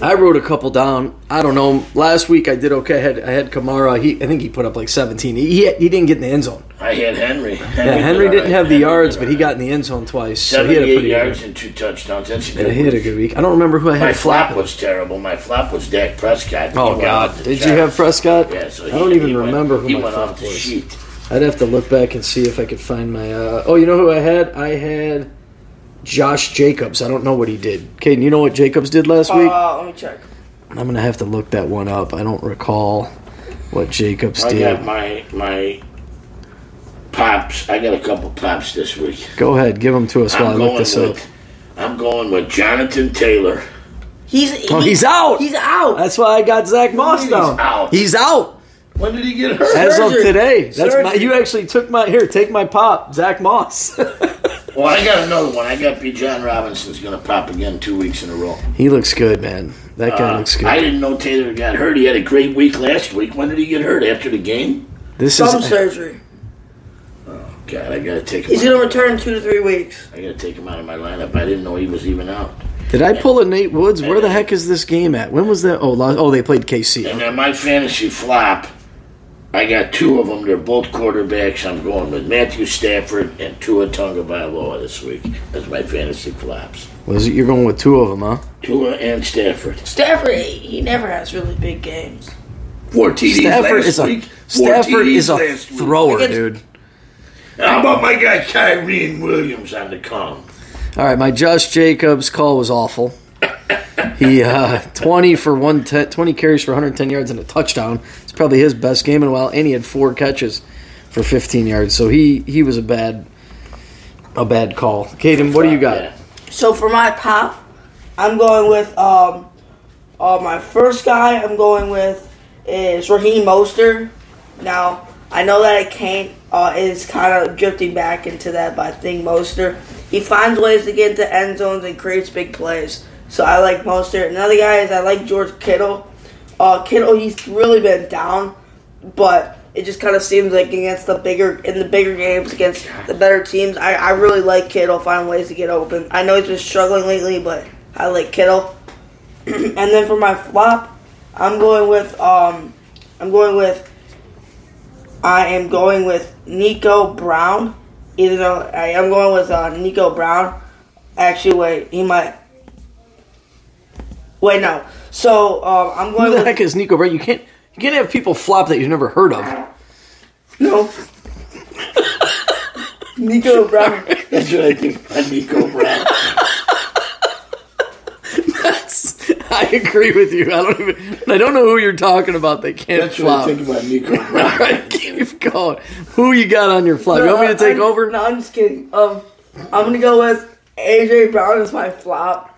I wrote a couple down. I don't know. Last week I did okay. I had I had Kamara. He I think he put up like 17. He he, he didn't get in the end zone. I had Henry. Yeah, Henry did didn't all have the right. yards, Henry but he got in the end zone twice. So right. he had a pretty yards good. and two touchdowns. That's a Yeah, he had a week. good week. I don't remember who I My had flop flop. was terrible. My flop was Dak Prescott. He Oh God! Did you have. Prescott? Yeah, so I don't even went- remember who he my went off the was. sheet. I'd have to look back and see if I could find my. Uh, oh, you know who I had? I had Josh Jacobs. I don't know what he did. Caiden, you know what Jacobs did last week? Uh, let me check. I'm gonna have to look that one up. I don't recall what Jacobs I did. I got my my pops. I got a couple pops this week. Go ahead, give them to us while I I'm look going this up. with I'm going with Jonathan Taylor. He's Oh, he's out. He's out. That's why I got Zach Moss He's down. out. He's out When did he get hurt? as of today. That's my. You actually took my here. Take my pop, Zach Moss. Well, I got another one. I got Bijan Robinson's going to pop again two weeks in a row. he looks good, man. That guy Uh, looks good. I didn't know Taylor got hurt. He had a great week last week. When did he get hurt? After the game? this Thumb is surgery. Oh God, I got to take him. He's gonna return in two to three weeks. I got to take him out of my lineup. I didn't know he was even out. Did I pull a Nate Woods? Where the heck is this game at? When was that? Oh, oh, they played KC. And then my fantasy flop, I got two of them. They're both quarterbacks. I'm going with Matthew Stafford and Tua Tagovailoa this week as my fantasy flops. Was it? You're going with two of them, huh? Tua and Stafford. Stafford, he never has really big games. Four TDs Stafford last is a week. Four Stafford TDs is a last week. thrower, Against- dude. How about my guy Kyren Williams on the come? All right, my Josh Jacobs call was awful. He uh, 20 for 110, 20 carries for 110 yards and a touchdown. It's probably his best game in a while, and he had four catches for 15 yards. So he he was a bad a bad call. Caiden, what do you got? So for my pop, I'm going with um, uh, my first guy. I'm going with is Raheem Mostert. Now I know that it can't uh, is kind of drifting back into that, but I think Mostert he finds ways to get into end zones and creates big plays. So I like Mostert. Another guy is I like George Kittle. Uh, Kittle he's really been down, but it just kind of seems like against the bigger in the bigger games against the better teams, I, I really like Kittle finding ways to get open. I know he's been struggling lately, but I like Kittle. and then for my flop, I'm going with um, I'm going with I am going with Nico Brown. Either though I am going with uh, Nico Brown. Actually, wait, he might. Wait, no. So um, I'm Who going the with heck is Nico Brown? You can't you can't have people flop that you've never heard of. no. Nico Brown. That's what I think about Nico Brown. I agree with you. I don't even. I don't know who you're talking about. They can't That's what I flop. think about Nico Brown. right, keep going. Who you got on your flop? You want me to take I'm- over? No, I'm just kidding. Um, I'm gonna go with AJ Brown as my flop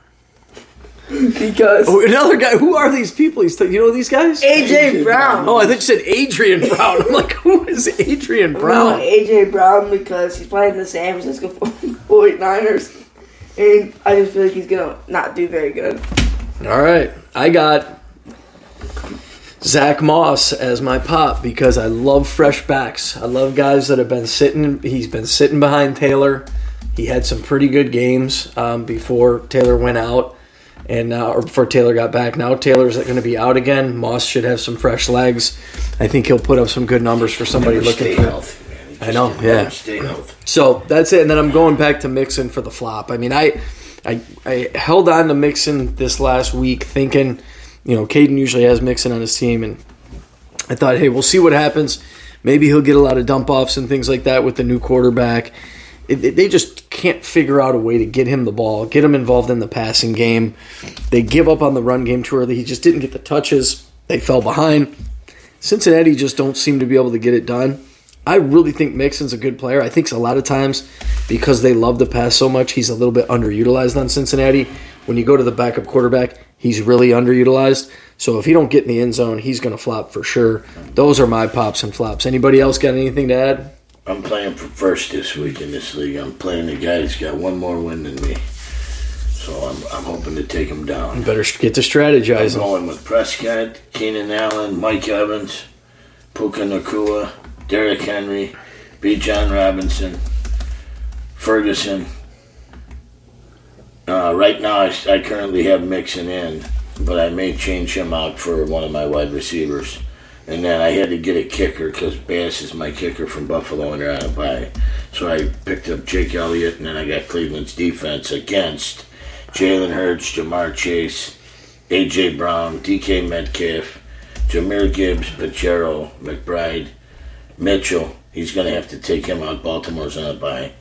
because Oh, another guy. Who are these people? He's t- you know these guys? AJ Brown. Oh, I think you said Adrian Brown. I'm like, who is Adrian I'm Brown? AJ Brown because he's playing the San Francisco 49ers, and I just feel like he's gonna not do very good. All right, I got Zach Moss as my pop because I love fresh backs. I love guys that have been sitting. He's been sitting behind Taylor. He had some pretty good games um, before Taylor went out, and now or before Taylor got back. Now Taylor's going to be out again. Moss should have some fresh legs. I think he'll put up some good numbers for somebody Never looking for. healthy, man. He I know, yeah. So that's it, and then I'm going back to Mixon for the flop. I mean, I, I, I held on to Mixon this last week, thinking, you know, Caiden usually has Mixon on his team, and I thought, hey, we'll see what happens. Maybe he'll get a lot of dump offs and things like that with the new quarterback. They just can't figure out a way to get him the ball, get him involved in the passing game. They give up on the run game too early. He just didn't get the touches. They fell behind. Cincinnati just don't seem to be able to get it done. I really think Mixon's a good player. I think a lot of times because they love the pass so much, he's a little bit underutilized on Cincinnati. When you go to the backup quarterback, he's really underutilized. So if he don't get in the end zone, he's going to flop for sure. Those are my pops and flops. Anybody else got anything to add? I'm playing for first this week in this league. I'm playing the guy that's got one more win than me. So I'm, I'm hoping to take him down. You Better get to strategize. I'm going with Prescott, Keenan Allen, Mike Evans, Puka Nacua, Derrick Henry, Bijan Robinson, Ferguson. Uh, right now, I, I currently have Mixon in. but I may change him out for one of my wide receivers. And then I had to get a kicker because Bass is my kicker from Buffalo and they're on a bye. So I picked up Jake Elliott and then I got Cleveland's defense against Jalen Hurts, Ja'Marr Chase, A.J. Brown, D.K. Metcalf, Jahmyr Gibbs, Pacheco, McBride, Mitchell. He's going to have to take him out. Baltimore's on a bye.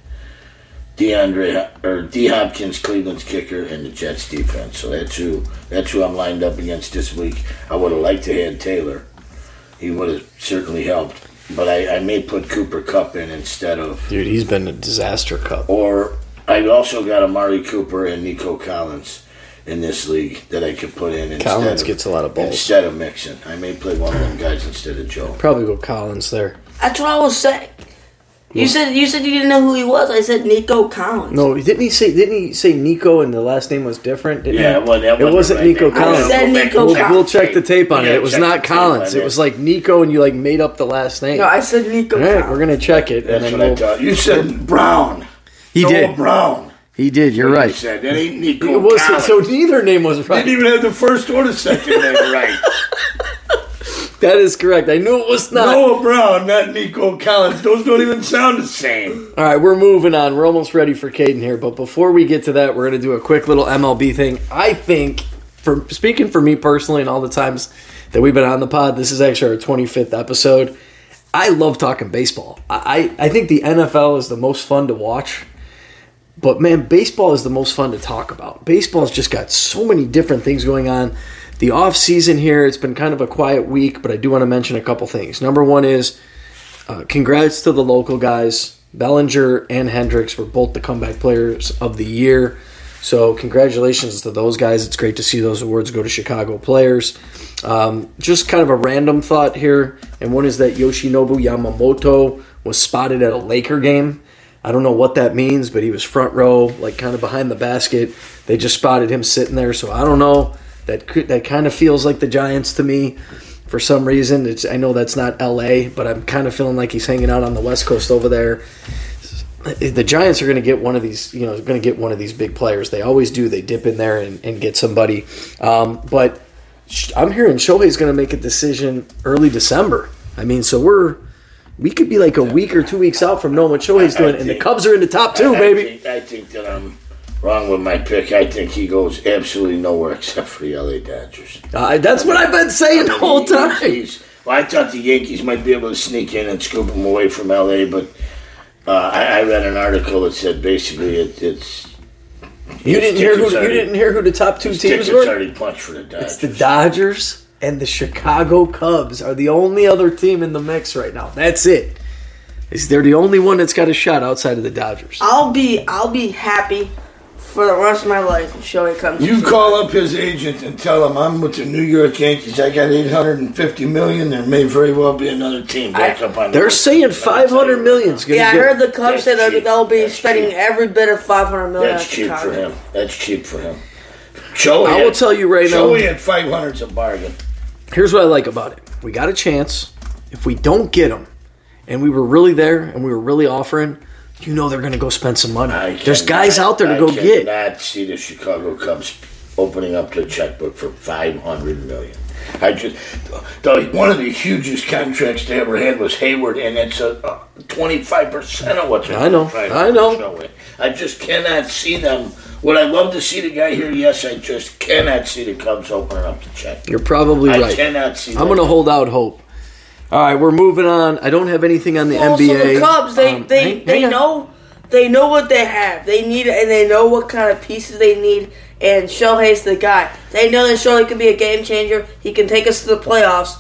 DeAndre or D Hopkins, Cleveland's kicker, and the Jets defense. So that's who that's who I'm lined up against this week. I would have liked to have Taylor. He would have certainly helped. But I, I may put Cooper Kupp in instead of Dude, he's been a disaster cup. or I also got Amari Cooper and Nico Collins in this league that I could put in instead Collins of, gets a lot of balls. instead of Mixon. I may play one of them guys instead of Joe. Probably go Collins there. That's what I was saying. You said you said you didn't know who he was. I said Nico Collins. No, didn't he say? Didn't he say Nico and the last name was different? Didn't Yeah, he? well, that it wasn't right Nico name. Collins. I said Nico We'll, Collins. we'll check the tape on Yeah, it. It was not Collins. It it. was like Nico, and you like made up the last name. No, I said Nico All right, Collins. we're gonna check it, and then what we'll. thought. You said Brown. He Noah did. Brown. He did. You're You right. said that ain't Nico It was Collins. so neither name was right. Didn't even have the first or the second name right. That is correct. I knew it was not. Noah Brown, not Nico Collins. Those don't even sound the same. All right, we're moving on. We're almost ready for Caiden here, but before we get to that, we're going to do a quick little MLB thing. I think, for speaking for me personally, and all the times that we've been on the pod, this is actually our 25th episode. I love talking baseball. I, I I think the NFL is the most fun to watch, but man, baseball is the most fun to talk about. Baseball's just got so many different things going on. The off season here, it's been kind of a quiet week, but I do want to mention a couple things. Number one is uh, congrats to the local guys. Bellinger and Hendriks were both the comeback players of the year. So, congratulations to those guys. It's great to see those awards go to Chicago players. Um, just kind of a random thought here, and one is that Yoshinobu Yamamoto was spotted at a Laker game. I don't know what that means, but he was front row, like kind of behind the basket. They just spotted him sitting there, so I don't know. That that kind of feels like the Giants to me for some reason. It's I know that's not L.A., but I'm kind of feeling like he's hanging out on the West Coast over there. The Giants are going to get one of these, you know, going to get one of these big players. They always do. They dip in there and, and get somebody. Um, but I'm hearing Shohei's going to make a decision early December. I mean, so we're we could be like a week or two weeks out from knowing what Shohei's I doing, and the Cubs are in the top two, I baby. think, I think that I'm wrong with my pick. I think he goes absolutely nowhere except for the LA Dodgers. Uh, that's what I've been saying the whole He- he's- time. he's- well, I thought the Yankees might be able to sneak in and scoop him away from LA, but uh, I, I read an article that said basically it, it's You didn't hear who tickets you didn't hear who the top two his teams tickets were. already punched for the Dodgers. It's the Dodgers and the Chicago Cubs are the only other team in the mix right now. That's it. Is they're the only one that's got a shot outside of the Dodgers. I'll be I'll be happy for the rest of my life if Shohei comes. You to call up his agent and tell him I'm with the New York Yankees. I got 850 million. There may very well be another team back up on. They're list. saying Let me tell 500 million's now. gonna Yeah, I heard the Cubs say that they'll be That's spending cheap. every bit of five hundred million. That's cheap Chicago. for him. That's cheap for him. Joey, I will tell you right now- Joey at 500 is a bargain. Here's what I like about it. We got a chance. If we don't get him, and we were really there, and we were really offering, you know they're going to go spend some money. I There's cannot- guys out there to I go get. cannot see the Chicago Cubs opening up the checkbook for 500 million. I just the, one of the hugest contracts they ever had was Heyward, and it's a twenty five percent of what's I know, I know. I just cannot see them. Would I love to see the guy here? Yes, I just cannot see the Cubs opening up the check. You're probably I right. I cannot see. I'm going to hold out hope. All right, we're moving on. I don't have anything on the Also, NBA. the Cubs, they Um, they, hang- they hang on. know they know what they have. They need and they know what kind of pieces they need. And Shohei's the guy. They know that Shohei can be a game changer. He can take us to the playoffs.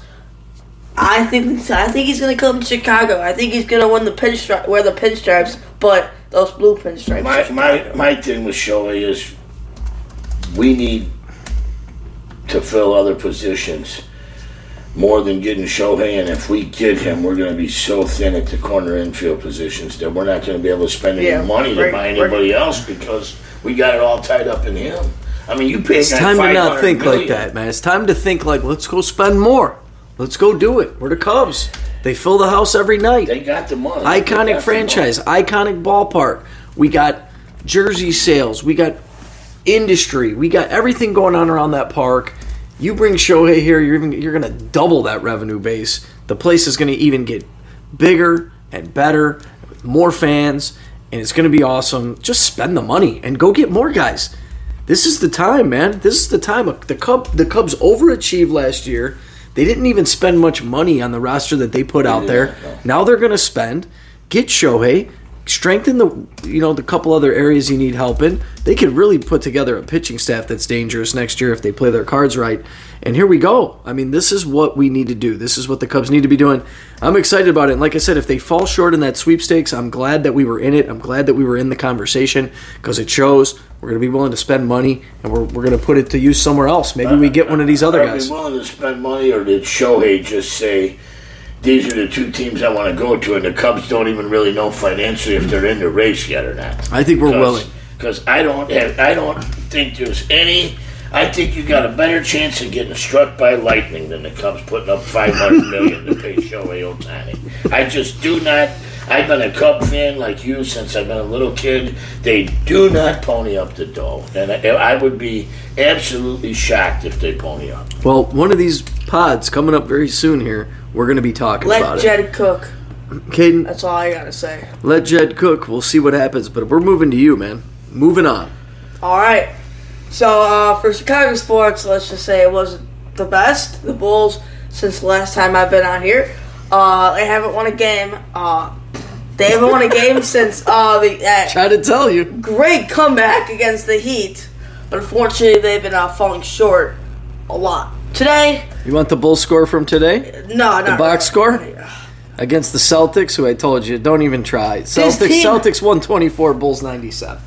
I think I think he's gonna come to Chicago. I think he's gonna win the pinstripe, wear the pinstripes, but those blue pinstripes. My my my thing with Shohei is we need to fill other positions more than getting Shohei, and if we get him, we're going to be so thin at the corner infield positions that we're not going to be able to spend any Yeah, money to right, buy right. anybody else because we got it all tied up in him. I mean, you pay It's time to not think like that, man. It's time to think like, let's go spend more. Let's go do it. We're the Cubs. They fill the house every night. They got the money. Iconic franchise, money. iconic ballpark. We got jersey sales. We got industry. We got everything going on around that park. You bring Shohei here, you're even you're going to double that revenue base. The place is going to even get bigger and better, with more fans, and it's going to be awesome. Just spend the money and go get more guys. This is the time, man. This is the time. The Cub, the Cubs overachieved last year. They didn't even spend much money on the roster that they put out there. Now they're going to spend. Get Shohei, strengthen the you know the couple other areas you need help in. They could really put together a pitching staff that's dangerous next year if they play their cards right. And here we go. I mean, this is what we need to do. This is what the Cubs need to be doing. I'm excited about it. And like I said, if they fall short in that sweepstakes, I'm glad that we were in it. I'm glad that we were in the conversation because it shows we're going to be willing to spend money and we're, we're going to put it to use somewhere else. Maybe we get one of these other guys. Are we willing to spend money, or did Shohei just say, these are the two teams I want to go to, and the Cubs don't even really know financially if they're in the race yet or not? I think we're willing. Because I don't have, I don't think there's any. I think you got a better chance of getting struck by lightning than the Cubs putting up five hundred million to pay Shohei Ohtani. I just do not. I've been a Cub fan like you since I've been a little kid. They do not pony up the dough, and I, I would be absolutely shocked if they pony up. Well, one of these pods coming up very soon here, we're going to be talking about Let about Jed cook. it. Caiden, That's all I gotta say. let Jed cook. We'll see what happens. But we're moving to you, man. Moving on. All right. So uh, for Chicago sports, let's just say it wasn't the best. The Bulls, since the last time I've been on here, uh, they haven't won a game. Uh, they haven't won a game since uh, the uh, Try to tell you. great comeback against the Heat, but unfortunately they've been uh, falling short a lot. Today, You want the bull score from today no, not the box really. score? against the Celtics, who I told you don't even try. Celtics, team- Celtics 124, Bulls 97.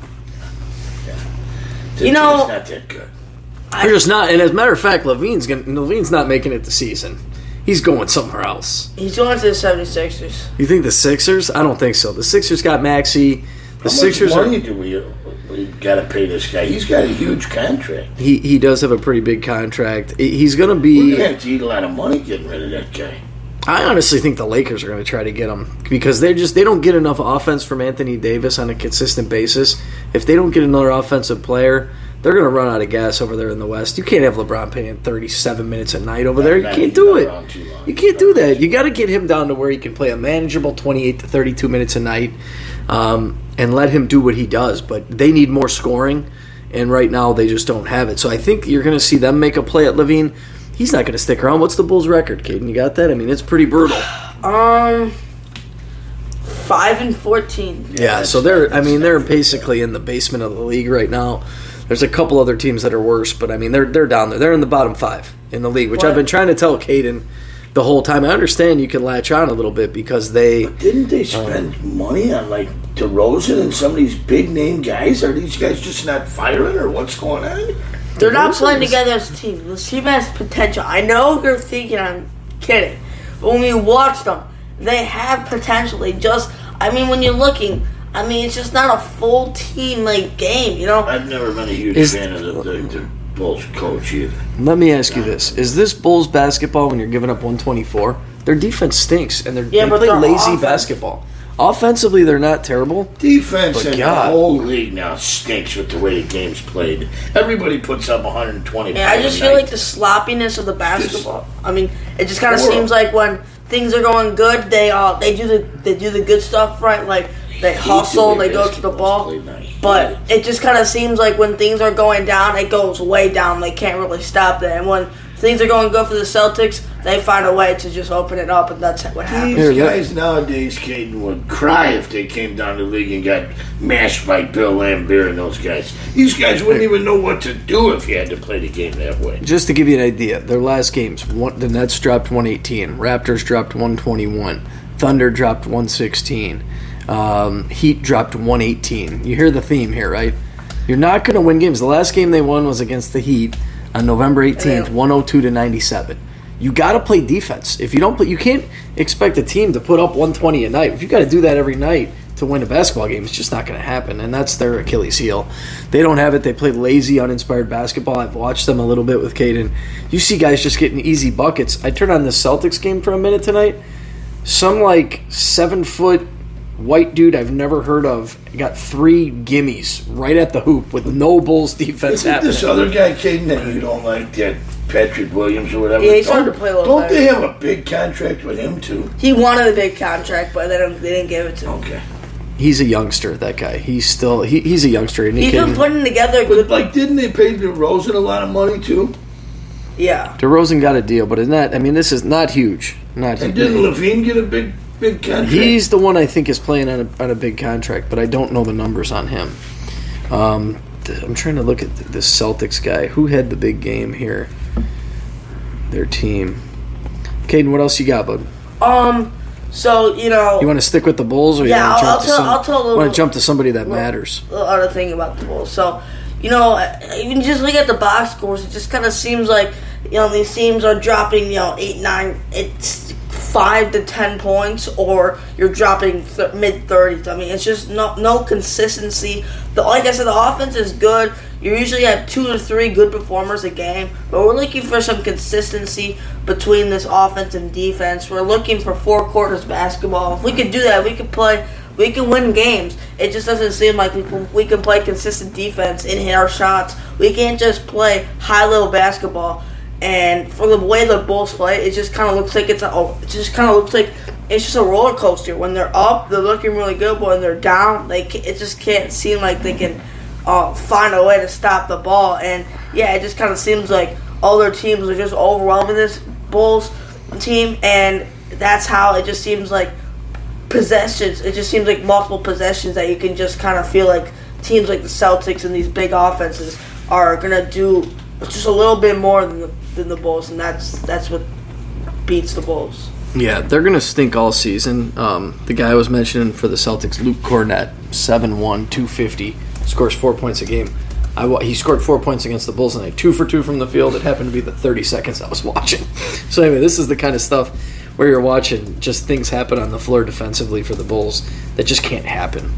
The You know- team's not that good. They're just not. And as a matter of fact, LaVine's gonna, LaVine's not making it the season. He's going somewhere else. He's going to the 76ers. You think the Sixers? I don't think so. The Sixers got Maxey. The How Sixers much are. money do we, we got to pay this guy? He's got a huge contract. He he does have a pretty big contract. He's going to We're be. gonna have to eat a lot of money getting rid of that guy. I honestly think the Lakers are going to try to get him because they just they don't get enough offense from Anthony Davis on a consistent basis. If they don't get another offensive player, they're going to run out of gas over there in the West. You can't have LeBron playing 37 minutes a night over there. You can't do it. around too long. You can't do that. You got to get him down to where he can play a manageable 28 to 32 minutes a night, um, and let him do what he does. But they need more scoring, and right now they just don't have it. So I think you're going to see them make a play at LaVine. He's not going to stick around. What's the Bulls' record, Caiden? You got that? I mean, it's pretty brutal. Um, five and fourteen. Yeah, that's- so they're. I mean, they're basically in the basement of the league right now. There's a couple other teams that are worse, but I mean, they're they're down there. They're in the bottom five in the league, which I've been trying to tell Caiden the whole time. I understand you can latch on a little bit because they. Didn't they um, spend money on like DeRozan and some of these big name guys? Are these guys just not firing, or what's going on? They're not playing together as a team. This team has potential. I know you're thinking I'm kidding, but when you watch them, they have potential. They just, I mean, when you're looking, I mean, it's just not a full team like game. You know, I've never been a huge Is- fan of the, the, the Bulls coach either. Let me ask you this: Is this Bulls basketball when you're giving up 124? Their defense stinks, and they're, Yeah, they but play their lazy offense- basketball. Offensively, they're not terrible. Defense But in God. the whole league now stinks with the way the game's played. Everybody puts up 120. yeah, I just feel night. like the sloppiness of the basketball. I mean, it just kind of Horrible. seems like when things are going good, they uh they do the they do the good stuff right, like they hustle, they go to the ball. But it just kind of seems like when things are going down, it goes way down. They can't really stop that. And when things are going good for the Celtics, they find a way to just open it up, and that's what happens. These guys nowadays, Caiden, would cry if they came down the league and got mashed by Bill Laimbeer and those guys. These guys wouldn't even know what to do if you had to play the game that way. Just to give you an idea, their last games, one, the Nets dropped 118, Raptors dropped 121, Thunder dropped 116, um, Heat dropped 118. You hear the theme here, right? You're not going to win games. The last game they won was against the Heat on November 18th, 102 to 97. You got to play defense. If you don't play, you can't expect a team to put up 120 a night. If you got to do that every night to win a basketball game, it's just not going to happen. And that's their Achilles heel. They don't have it. They play lazy, uninspired basketball. I've watched them a little bit with Caiden. You see guys just getting easy buckets. I turned on the Celtics game for a minute tonight. Some like seven foot white dude I've never heard of got three gimmies right at the hoop with no Bulls defense Isn't happening. this other guy, Caiden, that you don't like, that Patrick Williams or whatever. Yeah, he's don't, starting to play a little Don't better. they have a big contract with him too? He wanted a big contract, but they didn't, they didn't give it to him. Okay. He's a youngster. That guy. He's still. He, he's a youngster. And he He's can, been putting together But good. like, didn't they pay DeRozan a lot of money too? Yeah. DeRozan got a deal, but in that, I mean, this is not huge. Not And huge. didn't LaVine get a big, big contract? He's the one I think is playing on a, on a big contract, but I don't know the numbers on him. Um, I'm trying to look at th- this Celtics guy. Who had the big game here? Their team. Caiden, what else you got, bud? Um. So you know, You want to stick with the Bulls, or Yeah, you want I'll- to jump I'll to tell- some, I'll tell a little- want to jump to somebody that matters? the other thing about the Bulls. So, you know, even just look at the box scores, it just kind of seems like you know these teams are dropping you know eight, nine, it's five to ten points, or you're dropping th- mid thirties. I mean, it's just no no consistency. The like I said, the offense is good. You usually have two to three good performers a game, but we're looking for some consistency between this offense and defense. We're looking for four quarters basketball. If we could do that, we could play we can win games. It just doesn't seem like we can, we can play consistent defense and hit our shots. We can't just play high level basketball. And for the way the Bulls play, it just kind of looks like it's a. oh, It just kind of looks like it's just a roller coaster. When they're up, they're looking really good, but when they're down, they it just can't seem like they can uh, find a way to stop the ball. And yeah, it just kind of seems like all their teams are just overwhelming this Bulls team, and that's how it just seems like possessions. It just seems like multiple possessions that you can just kind of feel like teams like the Celtics and these big offenses are gonna do just a little bit more than the than the Bulls, and that's that's what beats the Bulls. Yeah, they're to stink all season. Um, the guy I was mentioning for the Celtics, Luke Kornet, 7 1, 250, scores four points a game. I, he scored four points against the Bulls tonight, two for two from the field. It happened to be the 30 seconds I was watching. So, anyway, this is the kind of stuff where you're watching just things happen on the floor defensively for the Bulls that just can't happen.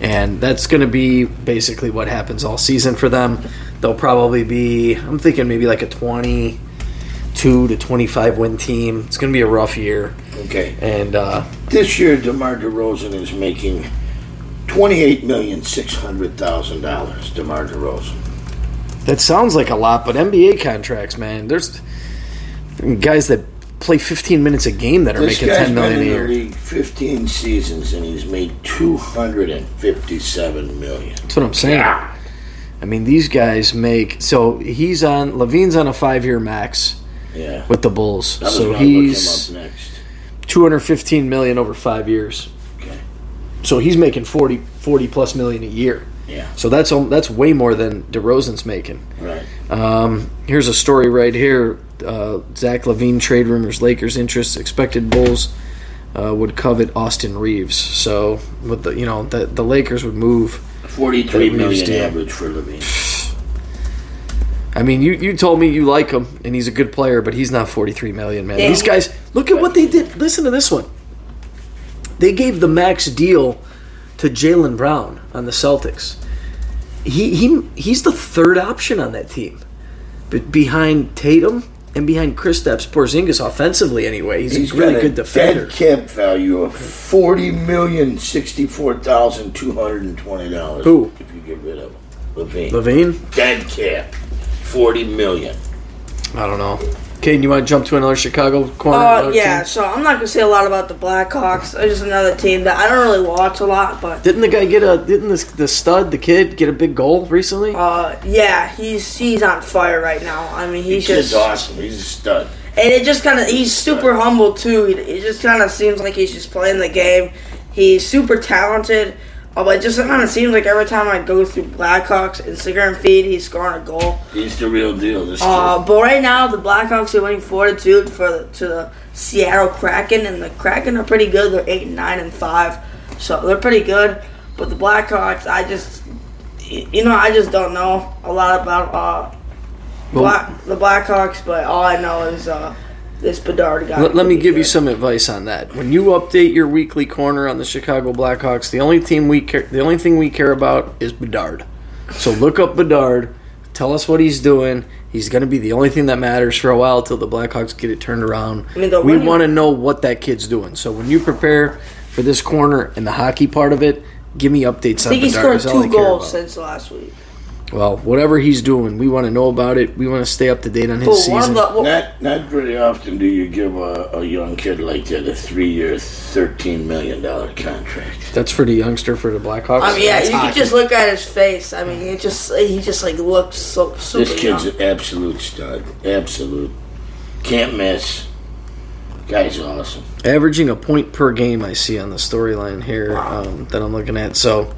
And that's going to be basically what happens all season for them. They'll probably be, I'm thinking maybe like a 22 to 25 win team. It's going to be a rough year. Okay. And uh, This year, DeMar DeRozan is making twenty-eight million six hundred thousand dollars. DeMar DeRozan. that sounds like a lot, but NBA contracts, man, there's guys that play 15 minutes a game that are This making 10 million a year. the league fifteen seasons, and he's made two hundred and fifty-seven million. That's what I'm saying. Yeah. I mean, these guys make so he's on LaVine's on a five year max Yeah. with the Bulls, so when I look he's him up next. 215 million over five years. Okay. So he's making 40, 40 plus million a year. Yeah. So that's that's way more than DeRozan's making. Right. Um, here's a story right here. Uh, Zach LaVine trade rumors, Lakers interest, expected Bulls uh, would covet Austin Reaves. So with the you know the the Lakers would move. Forty-three That Reaves million deal. average for LaVine. I mean, you, you told me you like him and he's a good player, but he's not 43 million, man. Yeah. These guys, look at what they did. Listen to this one. They gave the max deal to Jaylen Brown on the Celtics. He he he's the third option on that team, but behind Tatum and behind Kristaps Porzingis offensively. Anyway, he's, He's a really got good defender. dead cap value of forty million sixty-four thousand two hundred and twenty dollars. Who? If you get rid of him, LaVine. LaVine, Dead cap, forty million. I don't know. Caiden, you want to jump to another Chicago corner? Uh, another yeah. team? So I'm not gonna say a lot about the Blackhawks. They're just another team that I don't really watch a lot, but Didn't the guy get a? Didn't this the stud, the kid, get a big goal recently? uh, yeah, he's he's on fire right now. I mean, he's He's just awesome. He's a stud. And it just kind of, he's super humble too. He- It just kind of seems like he's just playing the game. He's super talented. Uh, but it just kind of seems like every time I go through Blackhawks Instagram feed, he's scoring a goal. He's the real deal. This Uh, but right now, the Blackhawks are winning four to two for the, to the Seattle Kraken, and the Kraken are pretty good. They're eight and nine and five, so they're pretty good. But the Blackhawks, I just, you know, I just don't know a lot about uh, Well- Black, the Blackhawks. But all I know is uh, this Bedard guy. Let, let me give you some advice on that. When you update your weekly corner on the Chicago Blackhawks, the only team we care, the only thing we care about is Bedard. So look up Bedard, tell us what he's doing. He's going to be the only thing that matters for a while till the Blackhawks get it turned around. I mean, we want to know what that kid's doing. So when you prepare for this corner and the hockey part of it, give me updates I on think he scored is all I two goals since last week. Well, whatever he's doing, we want to know about it. We want to stay up to date on his Well, season. the well, Not not very often do you give a, a young kid like that a three year, thirteen million dollar contract. That's for the youngster for the Blackhawks. I mean, yeah, That's you can just look at his face. I mean, it just he just like looks so super This kid's young. an absolute stud. Absolute. Can't miss. Guy's awesome. averaging a point per game. I see on the storyline here um, that I'm looking at. So,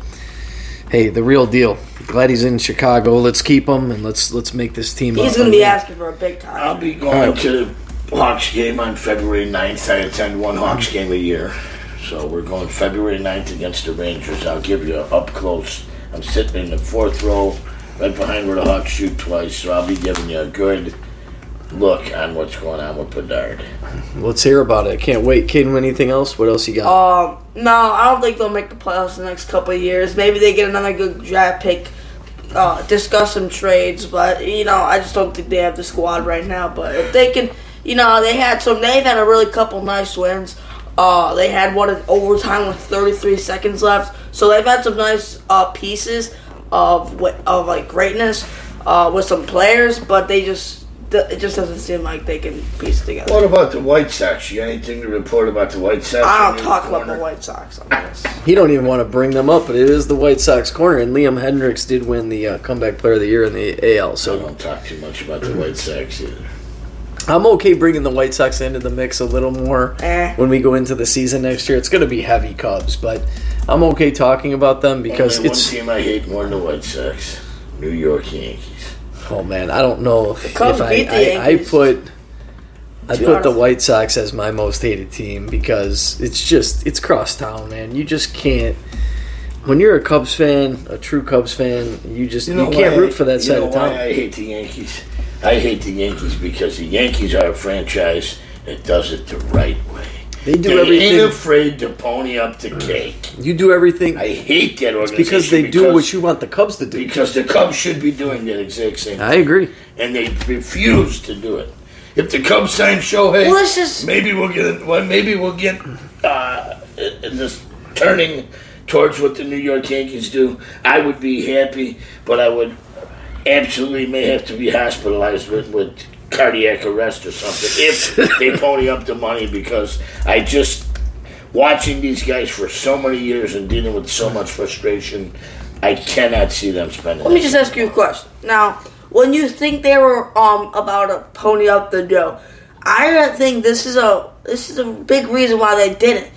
hey, the real deal. Glad he's in Chicago. Let's keep him and let's let's make this team. He's gonna be win. asking for a big time. I'll be going to the Hawks game on February 9th. I attend one Hawks game a year. So we're going February 9th against the Rangers. I'll give you a up close. I'm sitting in the fourth row, right behind where the Hawks shoot twice. So I'll be giving you a good look on what's going on with Bedard. Let's hear about it. I can't wait. Caiden, anything else? What else you got? Um, no, I don't think they'll make the playoffs the next couple of years. Maybe they get another good draft pick. Uh, discuss some trades, but you know, I just don't think they have the squad right now. But if they can, you know, they had some. They've had a really couple nice wins. Uh, they had one in overtime with 33 seconds left, so they've had some nice uh, pieces of of like greatness uh, with some players, but they just it just doesn't seem like they can piece it together. What about the White Sox? You got anything to report about the White Sox? I don't your talk about the White Sox on this. he don't even want to bring them up, but it is the White Sox corner, and Liam Hendriks did win the uh, comeback player of the year in the AL. So I don't talk too much about the White Sox either. I'm okay bringing the White Sox into the mix a little more Eh. when we go into the season next year. It's going to be heavy Cubs, but I'm okay talking about them because Only it's. one team I hate more than the White Sox: New York Yankees. Oh man, I don't know Cubs if I, the I, I Yankees. put I To be put the honest. White Sox as my most hated team because it's just it's cross town, man. You just can't. When you're a Cubs fan, a true Cubs fan, you just you, can't why- root for that you side know of town. Why I hate the Yankees. I hate the Yankees because the Yankees are a franchise that does it the right way. They do They everything. ain't afraid to pony up the cake. you do everything I hate that organization because they do what you want the Cubs to do. because the Cubs should be doing that exact same Thing. I agree. and they refuse to do it. If the Cubs sign Shohei, Well, this is- maybe we'll get well, maybe we'll get uh, in this turning towards what the New York Yankees do. I would be happy, but I would absolutely may have to be hospitalized with, with cardiac arrest or something if they pony up the money because I just watching these guys for so many years and dealing with so much frustration. I cannot see them spending. Let me just ask you a question. Now, when you think they were um about to pony up the dough, I don't think this is a this is a big reason why they didn't.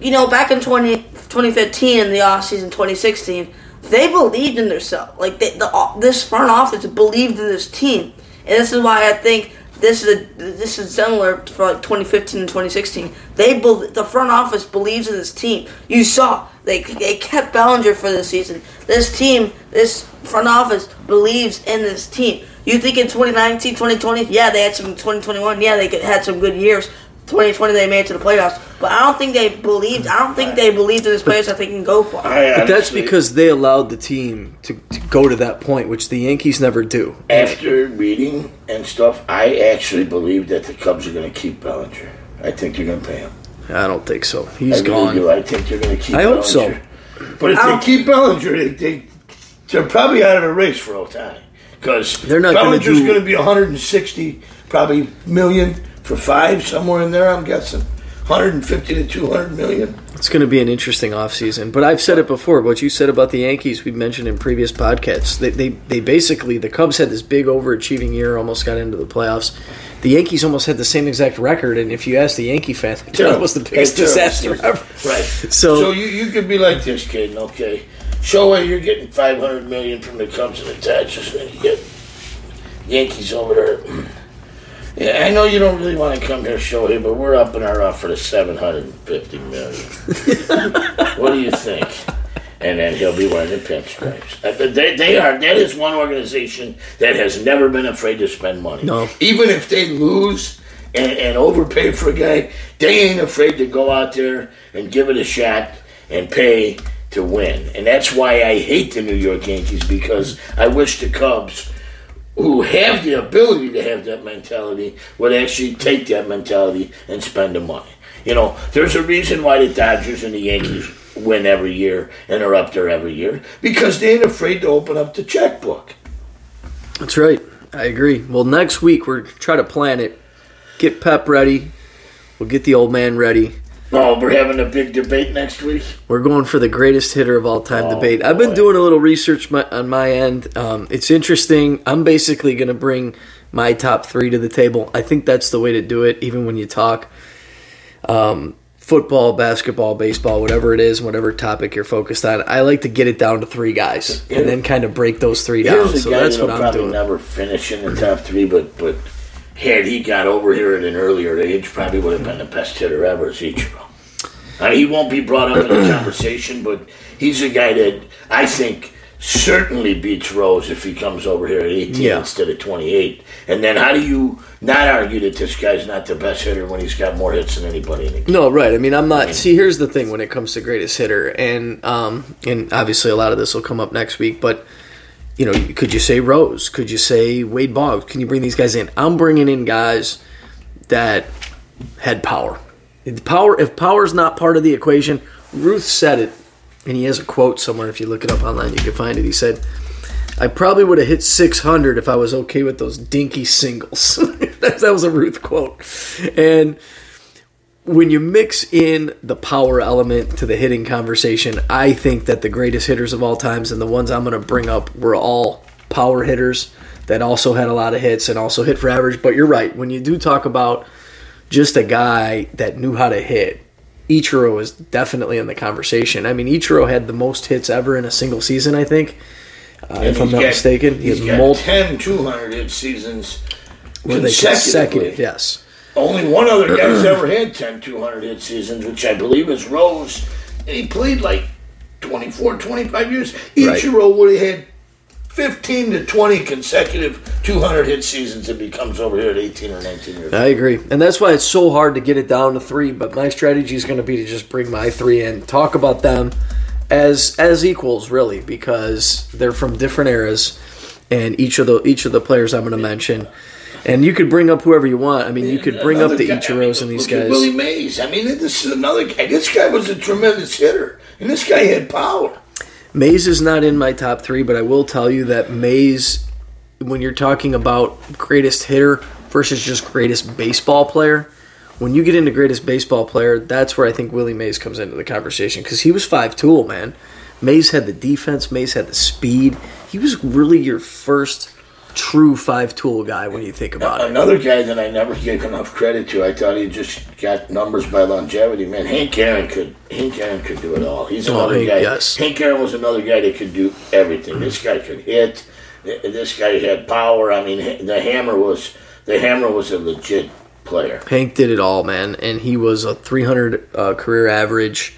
You know, back in 20, 2015 in the offseason 2016, they believed in themselves. Like they, the this front office believed in this team, and this is why I think this is a, this is similar for like 2015 and 2016. They bel the front office believes in this team. You saw they they kept Bellinger for this season. This team, this front office believes in this team. You think in 2019, 2020, yeah, they had some 2021, yeah, they had some good years. 2020 they made it to the playoffs, but I don't think they believed. I don't think they believed in this players that they can go for. I But that's because they allowed the team to, to go to that point, which the Yankees never do. after reading and stuff, I actually believe that the Cubs are going to keep Bellinger. I think they're going to pay him. I don't think so. I He's really gone. do. I think they're going to keep. I hope so. But if I they keep Bellinger, they, they they're probably out of the race for Ohtani because They're not gonna Bellinger's do- going to be 160 probably million for five somewhere in there. I'm guessing 150 to 200 million. It's going to be an interesting offseason. But I've said it before. What you said about the Yankees, we've mentioned in previous podcasts. They, they, they basically, the Cubs had this big overachieving year, almost got into the playoffs. The Yankees almost had the same exact record. And if you ask the Yankee fan, that was the biggest disaster ever. Right. So- so you, you could be like this, kid. Okay, Show Shohei, you're getting 500 million from the Cubs and the Dodgers, and you get Yankees over there. Yeah, I know you don't really want to come here, Shohei, but we're upping our offer to 750 million. what do you think? And then he'll be wearing the pinstripes. Uh, They, they are. That is one organization that has never been afraid to spend money. No. Even if they lose and, and overpay for a guy, they ain't afraid to go out there and give it a shot and pay to win. And that's why I hate the New York Yankees because I wish the Cubs, who have the ability to have that mentality, would actually take that mentality and spend the money. You know, there's a reason why the Dodgers and the Yankees win every year and are up there every year because they ain't afraid to open up the checkbook. That's right. I agree. Well, next week we're try to plan it. Get Pep ready. We'll get the old man ready. Oh, we're having a big debate next week. We're going for the greatest hitter of all time Oh, debate. I've been boy. doing a little research my, on my end. Um, it's interesting. I'm basically going to bring my top three to the table. I think that's the way to do it, even when you talk um, football, basketball, baseball, whatever it is, whatever topic you're focused on. I like to get it down to three guys and then kind of break those three down. So that's what I'm probably doing. never finish in the top three, but but had he got over here at an earlier age, probably would have been the best hitter ever, Ichiro. I mean, he won't be brought up in the conversation, but he's a guy that I think certainly beats Rose if he comes over here at 18 Yeah. instead of 28. And then how do you not argue that this guy's not the best hitter when he's got more hits than anybody in the game? No, right. I mean, I'm not. See, here's the thing when it comes to greatest hitter, and um, and obviously a lot of this will come up next week. But you know, could you say Rose? Could you say Wade Boggs? Can you bring these guys in? I'm bringing in guys that had power. If power, if power's not part of the equation, Ruth said it, and he has a quote somewhere. If you look it up online, you can find it. He said. I probably would have hit 600 if I was okay with those dinky singles. that, that was a Ruth quote. And when you mix in the power element to the hitting conversation, I think that the greatest hitters of all times and the ones I'm going to bring up were all power hitters that also had a lot of hits and also hit for average. But you're right. When you do talk about just a guy that knew how to hit, Ichiro is definitely in the conversation. I mean, Ichiro had the most hits ever in a single season, I think. Uh, if I'm not got- mistaken, he has got mul- 10 200 hit seasons were they consecutively. consecutive? Yes. Only one other guy's ever had 10 200 hit seasons, which I believe is Rose. And he played like 24, 25 years. Right. Ichiro would have had 15 to 20 consecutive 200 hit seasons if he comes over here at 18 or 19 years. I agree, and that's why it's so hard to get it down to three. But my strategy is going to be to just bring my three in, talk about them as as equals, really, because they're from different eras, and each of the each of the players I'm going to mention, and you could bring up whoever you want. I mean, you could bring up the guy- Ichiros I and these guys. Willie Mays. I mean, this is another guy. This guy was a tremendous hitter, and this guy had power. Mays is not in my top three, but I will tell you that Mays, when you're talking about greatest hitter versus just greatest baseball player, when you get into greatest baseball player, that's where I think Willie Mays comes into the conversation because he was five tool man. Mays had the defense. Mays had the speed. He was really your first true five tool guy when you think about it. Another guy that I never gave enough credit to, I thought he just got numbers by longevity. Man, Hank Aaron could Hank Aaron could do it all. He's Oh, another Hank, guy. yes. Hank Aaron was another guy that could do everything. This guy could hit. This guy had power. I mean, the hammer was the hammer was a legit player. Hank did it all, man, and he was a 300 uh, career average.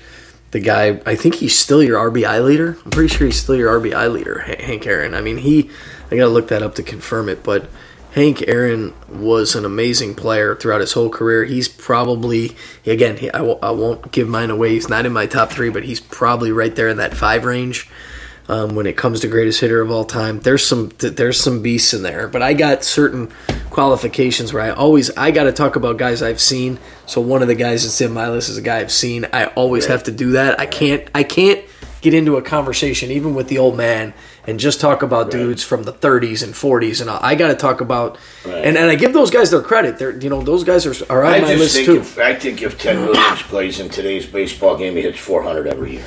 The guy, I think he's still your RBI leader. I'm pretty sure he's still your RBI leader, Hank Aaron. I mean, he, I gotta look that up to confirm it, but Hank Aaron was an amazing player throughout his whole career. He's probably, again, he, I, won't, give mine away. He's not in my top three, but he's probably right there in that five range. Um, when it comes to greatest hitter of all time, there's some there's some beasts in there, but I got certain qualifications where I always I got to talk about guys I've seen. So one of the guys that's in my list is a guy I've seen. I always have to do that. I can't I can't get into a conversation even with the old man and just talk about dudes from the 30s and 40s and. I got to talk about Right. and and I give those guys their credit. They're you know those guys are are on I my list think too. if I think if Ted Williams plays in today's baseball game, he hits 400 every year.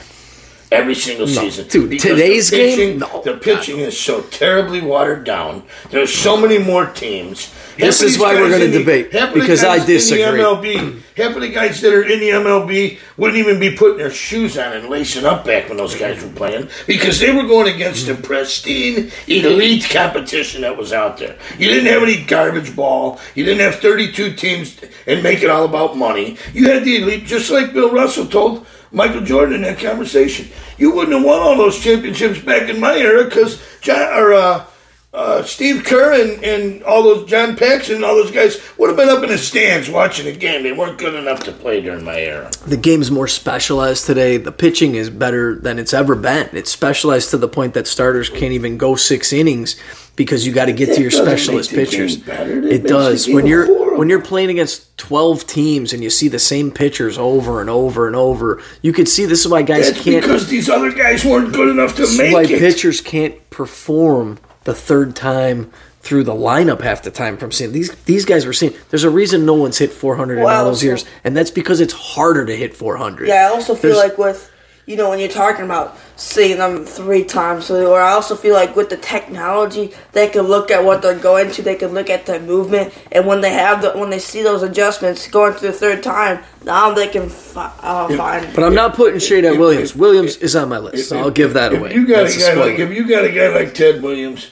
Every single season, dude, today's the game? pitching, No, the pitching is so terribly watered down. There's so many more teams. This is why we're in the- debate, half of the because I guys disagree. In the MLB, half of the guys that are in the MLB wouldn't even be putting their shoes on and lacing up back when those guys were playing because they were going against the pristine elite competition that was out there. You didn't have any garbage ball. You didn't have 32 teams and make it all about money. You had the elite, just like Bill Russell told Michael Jordan in that conversation. You wouldn't have won all those championships back in my era because John or uh, uh, Steve Kerr and, and all those John Paxson and all those guys would have been up in the stands watching the game. They weren't good enough to play during my era. The game's more specialized today. The pitching is better than it's ever been. It's specialized to the point that starters can't even go six innings because you got to get to your specialist pitchers. It does. When you're horrible. when you're playing against 12 teams and you see the same pitchers over and over and over, you could see this is why guys That's can't because these other guys weren't good enough to make why it. pitchers can't perform the third time through the lineup half the time from seeing these these guys were seeing. There's a reason no one's hit 400 in all those years, and that's because it's harder to hit 400. Yeah, I also feel There's- like with you know when you're talking about seeing them three times, or I also feel like with the technology, they can look at what they're going to, they can look at their movement, and when they have the when they see those adjustments going to the third time, now they can fi- uh, find. But I'm not putting shade at Williams. Williams is on my list, so I'll give that if away. You got That's a a guy spoiler. like if you got a guy like Ted Williams,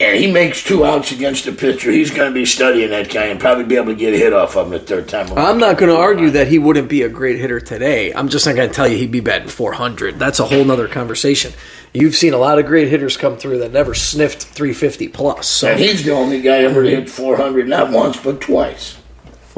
and he makes two outs against a pitcher, he's going to be studying that guy and probably be able to get a hit off of him the third time. I'm not going to argue that he wouldn't be a great hitter today. I'm just not going to tell you he'd be batting 400. That's a whole nother conversation. You've seen a lot of great hitters come through that never sniffed 350 plus. So And he's the only guy ever to hit 400, not once but twice.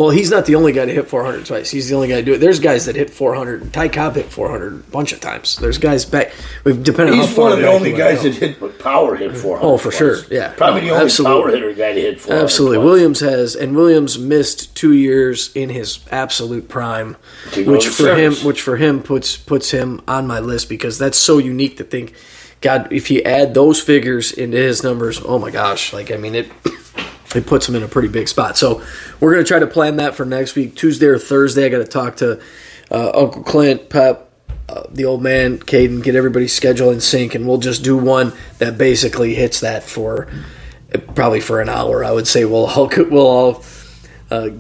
Well, he's not the only guy to hit 400 twice. He's the only guy to do it. There's guys that hit 400. Ty Cobb hit 400 a bunch of times. There's guys back. We've depending on He's how far one of the back only you guys that hit power hit 400. Oh, for sure. Yeah. Probably No, the only absolutely. power hitter guy to hit 400. Absolutely, twice. Williams has, and Williams missed two years in his absolute prime, To go which to for him, which for him puts puts him on my list because that's so unique to think. God, if you add those figures into his numbers, oh my gosh! Like I mean, it it puts them in a pretty big spot. So we're gonna try to plan that for next week, Tuesday or Thursday. I got to talk to uh, Uncle Clint, Pep, uh, the old man, Caiden, get everybody's schedule in sync, and we'll just do one that basically hits that for probably for an hour. I would say we'll all we'll all uh,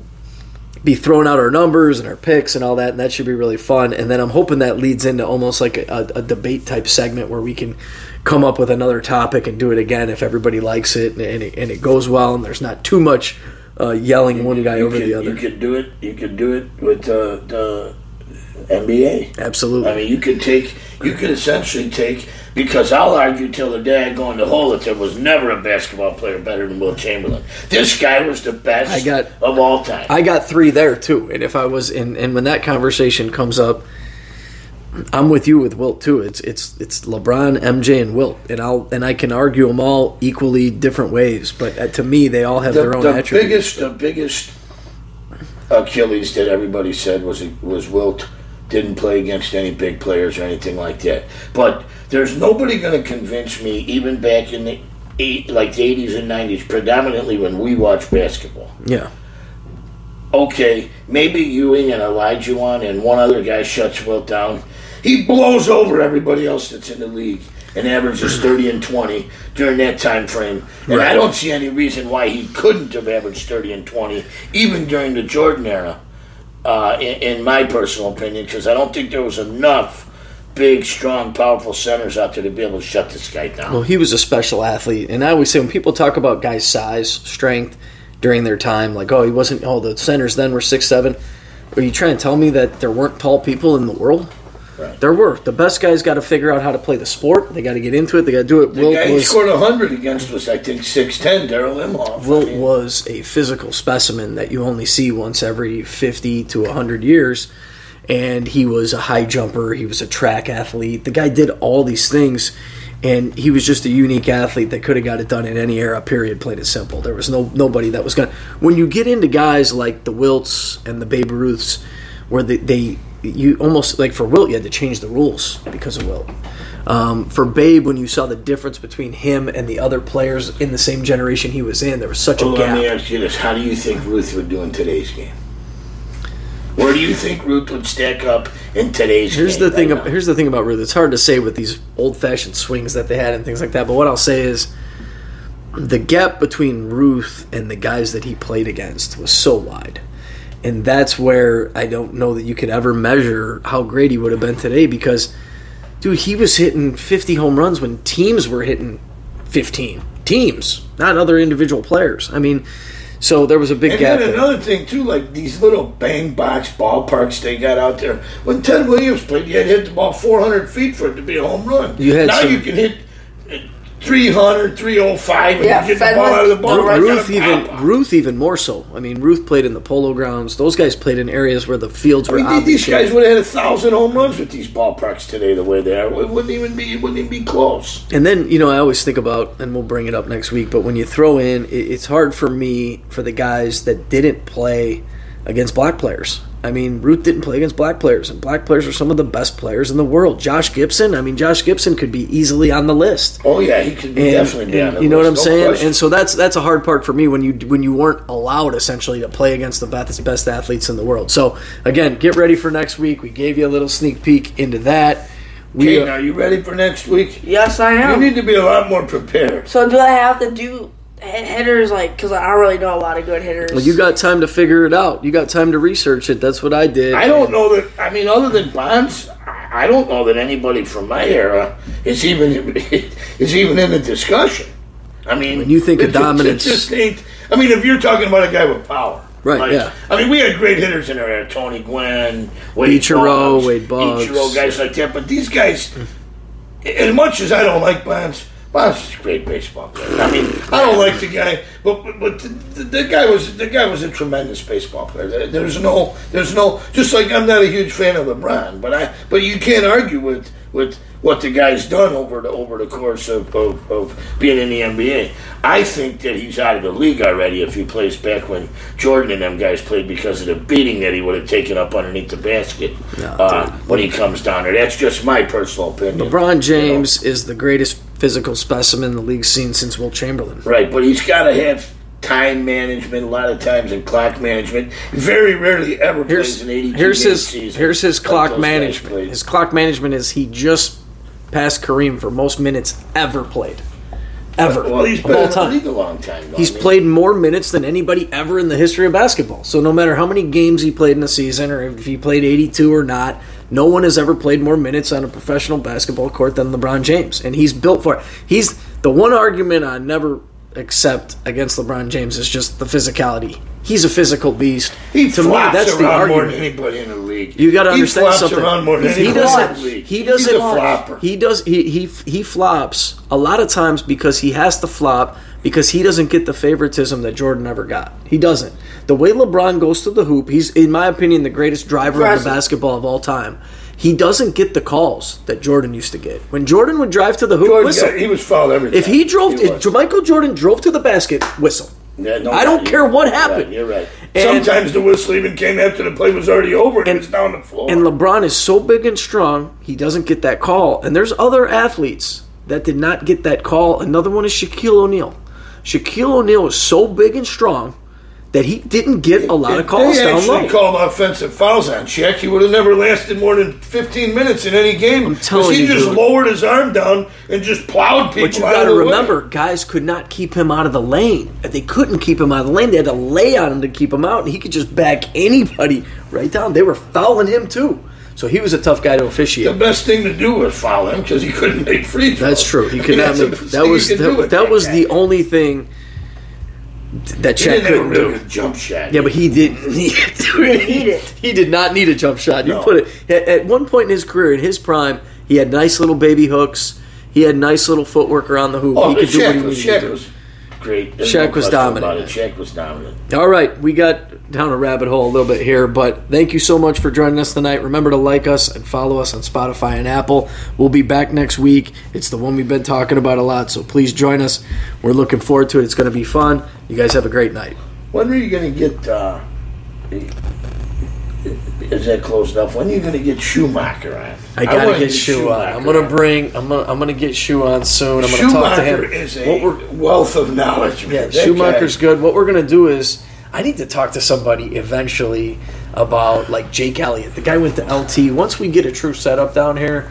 be throwing out our numbers and our picks and all that, and that should be really fun. And then I'm hoping that leads into almost like a, a debate type segment where we can come up with another topic and do it again if everybody likes it and, and, it, and it goes well and there's not too much uh, yelling one guy You over could- the other. You could do it. You could do it with uh, the NBA. Absolutely. I mean, you could take, you could essentially take, because I'll argue till the day I go in the hole that there was never a basketball player better than Wilt Chamberlain. This guy was the best I got- of all time. I got three there too, and if I was in, and when that conversation comes up, I'm with you with Wilt too. It's it's it's LeBron, MJ, and Wilt, and I'll and I can argue them all equally different ways, but uh, to me they all have the, their own the attributes. biggest, the biggest Achilles that everybody said was was Wilt didn't play against any big players or anything like that. But there's nobody going to convince me, even back in the eight, like the 80s and 90s, predominantly when we watched basketball. yeah, Okay, maybe Ewing and Olajuwon and one other guy shuts Wilt down. He blows over everybody else that's in the league and averages 30 and 20 during that time frame. And I don't see any reason why he couldn't have averaged 30 and 20 even during the Jordan era, uh, in, in my personal opinion, because I don't think there was enough big, strong, powerful centers out there to be able to shut this guy down. well, he was a special athlete, and I always say when people talk about guys' size, strength during their time, like oh he wasn't, oh the centers then were six seven. Are you trying to tell me that there weren't tall people in the world? Right. There were. The best guys got to figure out how to play the sport. They got to get into it. They got to do it. the Wilt guy was scored 100 against us, I think, 6'10", Darrall Imhoff. I Wilt mean, was a physical specimen that you only see once every 50 to 100 years. And he was a high jumper. He was a track athlete. The guy did all these things. And he was just a unique athlete that could have got it done in any era, period, plain and simple. There was no nobody that was going to. When you get into guys like the Wilts and the Babe Ruths, where they, they you almost like for Wilt, you had to change the rules because of Wilt. Um, for Babe, when you saw the difference between him and the other players in the same generation he was in, there was such a Well, let me ask you this: How do you think Ruth would do in today's game? Where do you think Ruth would stack up in today's Here's game? the thing. Here's the thing about Ruth. It's hard to say with these old-fashioned swings that they had and things like that. But what I'll say is, the gap between Ruth and the guys that he played against was so wide, and that's where I don't know that you could ever measure how great he would have been today. Because, dude, he was hitting 50 home runs when teams were hitting 15. Teams, not other individual players. I mean, so there was a big And gap. then there. another thing too, like these little bang box ballparks they got out there. When Ted Williams played, you had to hit the ball 400 feet for it to be a home run. You had now some- you can hit 300, 305, and Yeah, you get the ball out of the ball. Ruth- right Ruth even pop. Ruth even more so. I mean, Ruth played in the polo grounds. Those guys played in areas where the fields I were mean, these guys would have had a thousand home runs with these ballparks today, the way they are. It wouldn't even be. It wouldn't even be close. And then you know, I always think about, and we'll bring it up next week. But when you throw in, it's hard for me for the guys that didn't play against black players. I mean, Ruth didn't play against black players, and black players are some of the best players in the world. Josh Gibson, I mean, Josh Gibson could be easily on the list. Oh yeah, he could be And, definitely be on the you know what I'm no saying? question. And so that's that's a hard part for me when you when you weren't allowed essentially to play against the best best athletes in the world. So again, get ready for next week. We gave you a little sneak peek into that. We Okay, uh, now you ready for next week? Yes, I am. You need to be a lot more prepared. So do I have to do hit- hitters like? Because I don't really know a lot of good hitters. well, you got time to figure it out. You got time to research it. That's what I did. I don't know that. I mean, other than Bonds, I I don't know that anybody from my era is even is even in the discussion. I mean, When you think of it just- dominance- just ain't. I mean, if you're talking about a guy with power, Right, yeah. I mean, we had great hitters in there. Tony Gwynn, Wade Ichiro, Boggs, Wade Boggs. Ichiro, guys like that. But these guys, as much as I don't like Bonds, Bonds is a great baseball player. I mean, I don't like the guy, but but, but the, the, guy was the guy was a tremendous baseball player. There- There's no there's no just like I'm not a huge fan of LeBron, but I but you can't argue with with what the guy's done over the over the course of, of, of being in the NBA. I think that he's out of the league already if he plays back when Jordan and them guys played because of the beating that he would have taken up underneath the basket No, uh, when he comes down there. That's just my personal opinion. LeBron James is the greatest physical specimen the league's seen since Wilt Chamberlain. Right, but he's got to have time management a lot of times and clock management. Very rarely ever Here's plays an 82 here's his season here's his clock management. His clock management is he just passed Kareem for most minutes ever played, ever well, he's been in the time. league a long time. Though. He's I mean, played more minutes than anybody ever in the history of basketball. So no matter how many games he played in a season, or if he played 82 or not, no one has ever played more minutes on a professional basketball court than LeBron James, and he's built for it. He's the one argument I never accept against LeBron James is just the physicality. He's a physical beast. He to me, flops that's the around more than anybody in the league. You got to understand flops something. around more than he doesn't. He doesn't. He's a flopper. He does. He he he flops a lot of times because he has to flop because he doesn't get the favoritism that Jordan ever got. He doesn't. The way LeBron goes to the hoop, he's in my opinion the greatest driver of the basketball of all time. He doesn't get the calls that Jordan used to get. When Jordan would drive to the hoop, Jordan whistle. got- he was fouled every time. if time. he drove, was. if Michael Jordan drove to the basket, whistle. Yeah, no I don't care what You're happened. Right, you're right. And- Sometimes the whistle even came after the play was already over and, it was down the floor. And LeBron is so big and strong, he doesn't get that call. And there's other athletes that did not get that call. Another one is Shaquille O'Neal. Shaquille O'Neal is so big and strong that he didn't get a lot of calls they down low. called offensive fouls on Shaq, he would have never lasted more than 15 minutes in any game. I'm telling he you, just dude. lowered his arm down and just plowed people But you got to the way. remember, guys could not keep him out of the lane. They couldn't keep him out of the lane. They had to lay on him to keep him out, and he could just back anybody right down. They were fouling him too, so he was a tough guy to officiate. The best thing to do was foul him because he couldn't make free throws. That's true. He I could mean, not make. That was you could do that, that was the only thing that He Shaq didn't have a couldn't real do. good jump shot. Yeah, but he didn't need, need it. He did not need a jump shot. You No. put it at, at one point in his career, in his prime, he had nice little baby hooks. He had nice little footwork around the hoop. oh, he but could do what he Shaq, needed to do. was great. Shaq was dominant. Shaq was dominant. All right, we got down a rabbit hole a little bit here, but thank you so much for joining us tonight. Remember to like us and follow us on Spotify and Apple. We'll be back next week. It's the one we've been talking about a lot, so please join us. We're looking forward to it. It's going to be fun. You guys have a great night. When are you going to get? Uh, is that close enough? When are you going to get Schumacher on? I gotta get on. I'm gonna bring. I'm gonna. I'm gonna get Shu on soon. I'm gonna talk to Schumacher him. is What a we're- wealth of knowledge. Man. Yeah, That Schumacher's guy- good. What we're gonna do is, I need to talk to somebody eventually about like Jake Elliott. The guy went to LT. Once we get a true setup down here,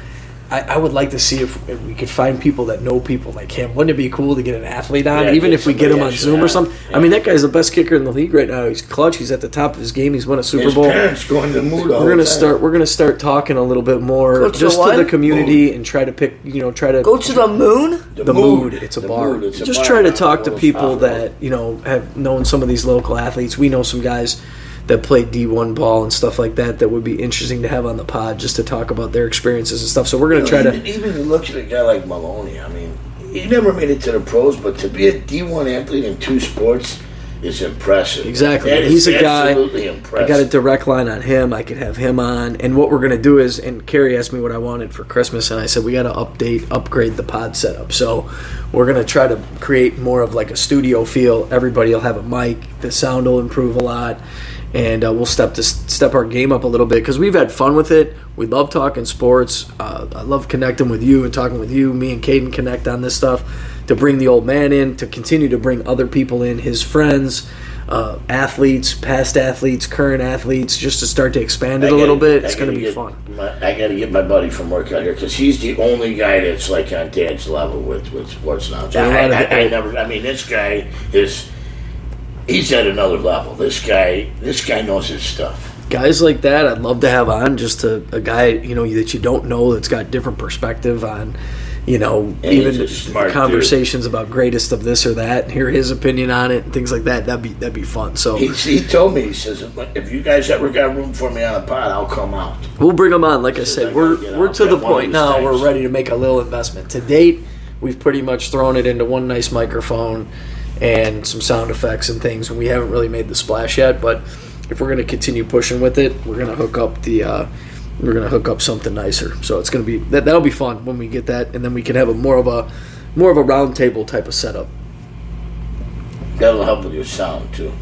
I, I would like to see if, if we could find people that know people like him. Wouldn't it be cool to get an athlete on, Yeah, even if we get him on Zoom or something? yeah. I mean, that guy's the best kicker in the league right now. He's clutch. He's at the top of his game. He's won a Super His Bowl. parents go in the mood. We're gonna time. start. We're gonna start talking a little bit more, Go just to what? the community, and try to pick. You know, try to Go to the moon. the mood. It's a The bar. Mood, it's a Just bar try to talk to people that you know have known some of these local athletes. We know some guys that played D1 ball and stuff like that that would be interesting to have on the pod just to talk about their experiences and stuff. So we're gonna try even, to. even look at a guy like Maloney. I mean, he never made it to the pros, but to be a D1 athlete in two sports is impressive. Exactly. That He's a guy. absolutely I got a direct line on him. I could have him on. And what we're going to do is, and Carrie asked me what I wanted for Christmas, and I said we got to update, upgrade the pod setup. So we're going to try to create more of like a studio feel. Everybody will have a mic. The sound will improve a lot, and uh, we'll step to step our game up a little bit because we've had fun with it. We love talking sports. Uh, I love connecting with you and talking with you. Me and Caiden connect on this stuff to bring the old man in, to continue to bring other people in, his friends, uh, athletes, past athletes, current athletes, just to start to expand it I a little bit. I It's going to be get fun. My, I got to get my buddy from work out here because he's the only guy that's like on Dad's level with with sports knowledge. I, lot I, I never. I mean, this guy is. He's at another level. This guy. This guy knows his stuff. Guys like that, I'd love to have on. Just a, a guy you know that you don't know that's got different perspective on. You know, he's even conversations about greatest of this or that, and hear his opinion on it, and things like that. That'd be that'd be fun. So He, he told me. He says, if you guys ever got room for me on a pod, I'll come out. We'll bring him on. Like I As said, I we're we're to the at one of point now. We're ready to make a little investment. To date, we've pretty much thrown it into one nice microphone and some sound effects and things, and we haven't really made the splash yet. But if we're going to continue pushing with it, we're going to hook up the. Uh, we're going to hook up something nicer. So it's going to be that that'll be fun when we get that, and then we can have a more of a more of a round table type of setup. That'll help with your sound too.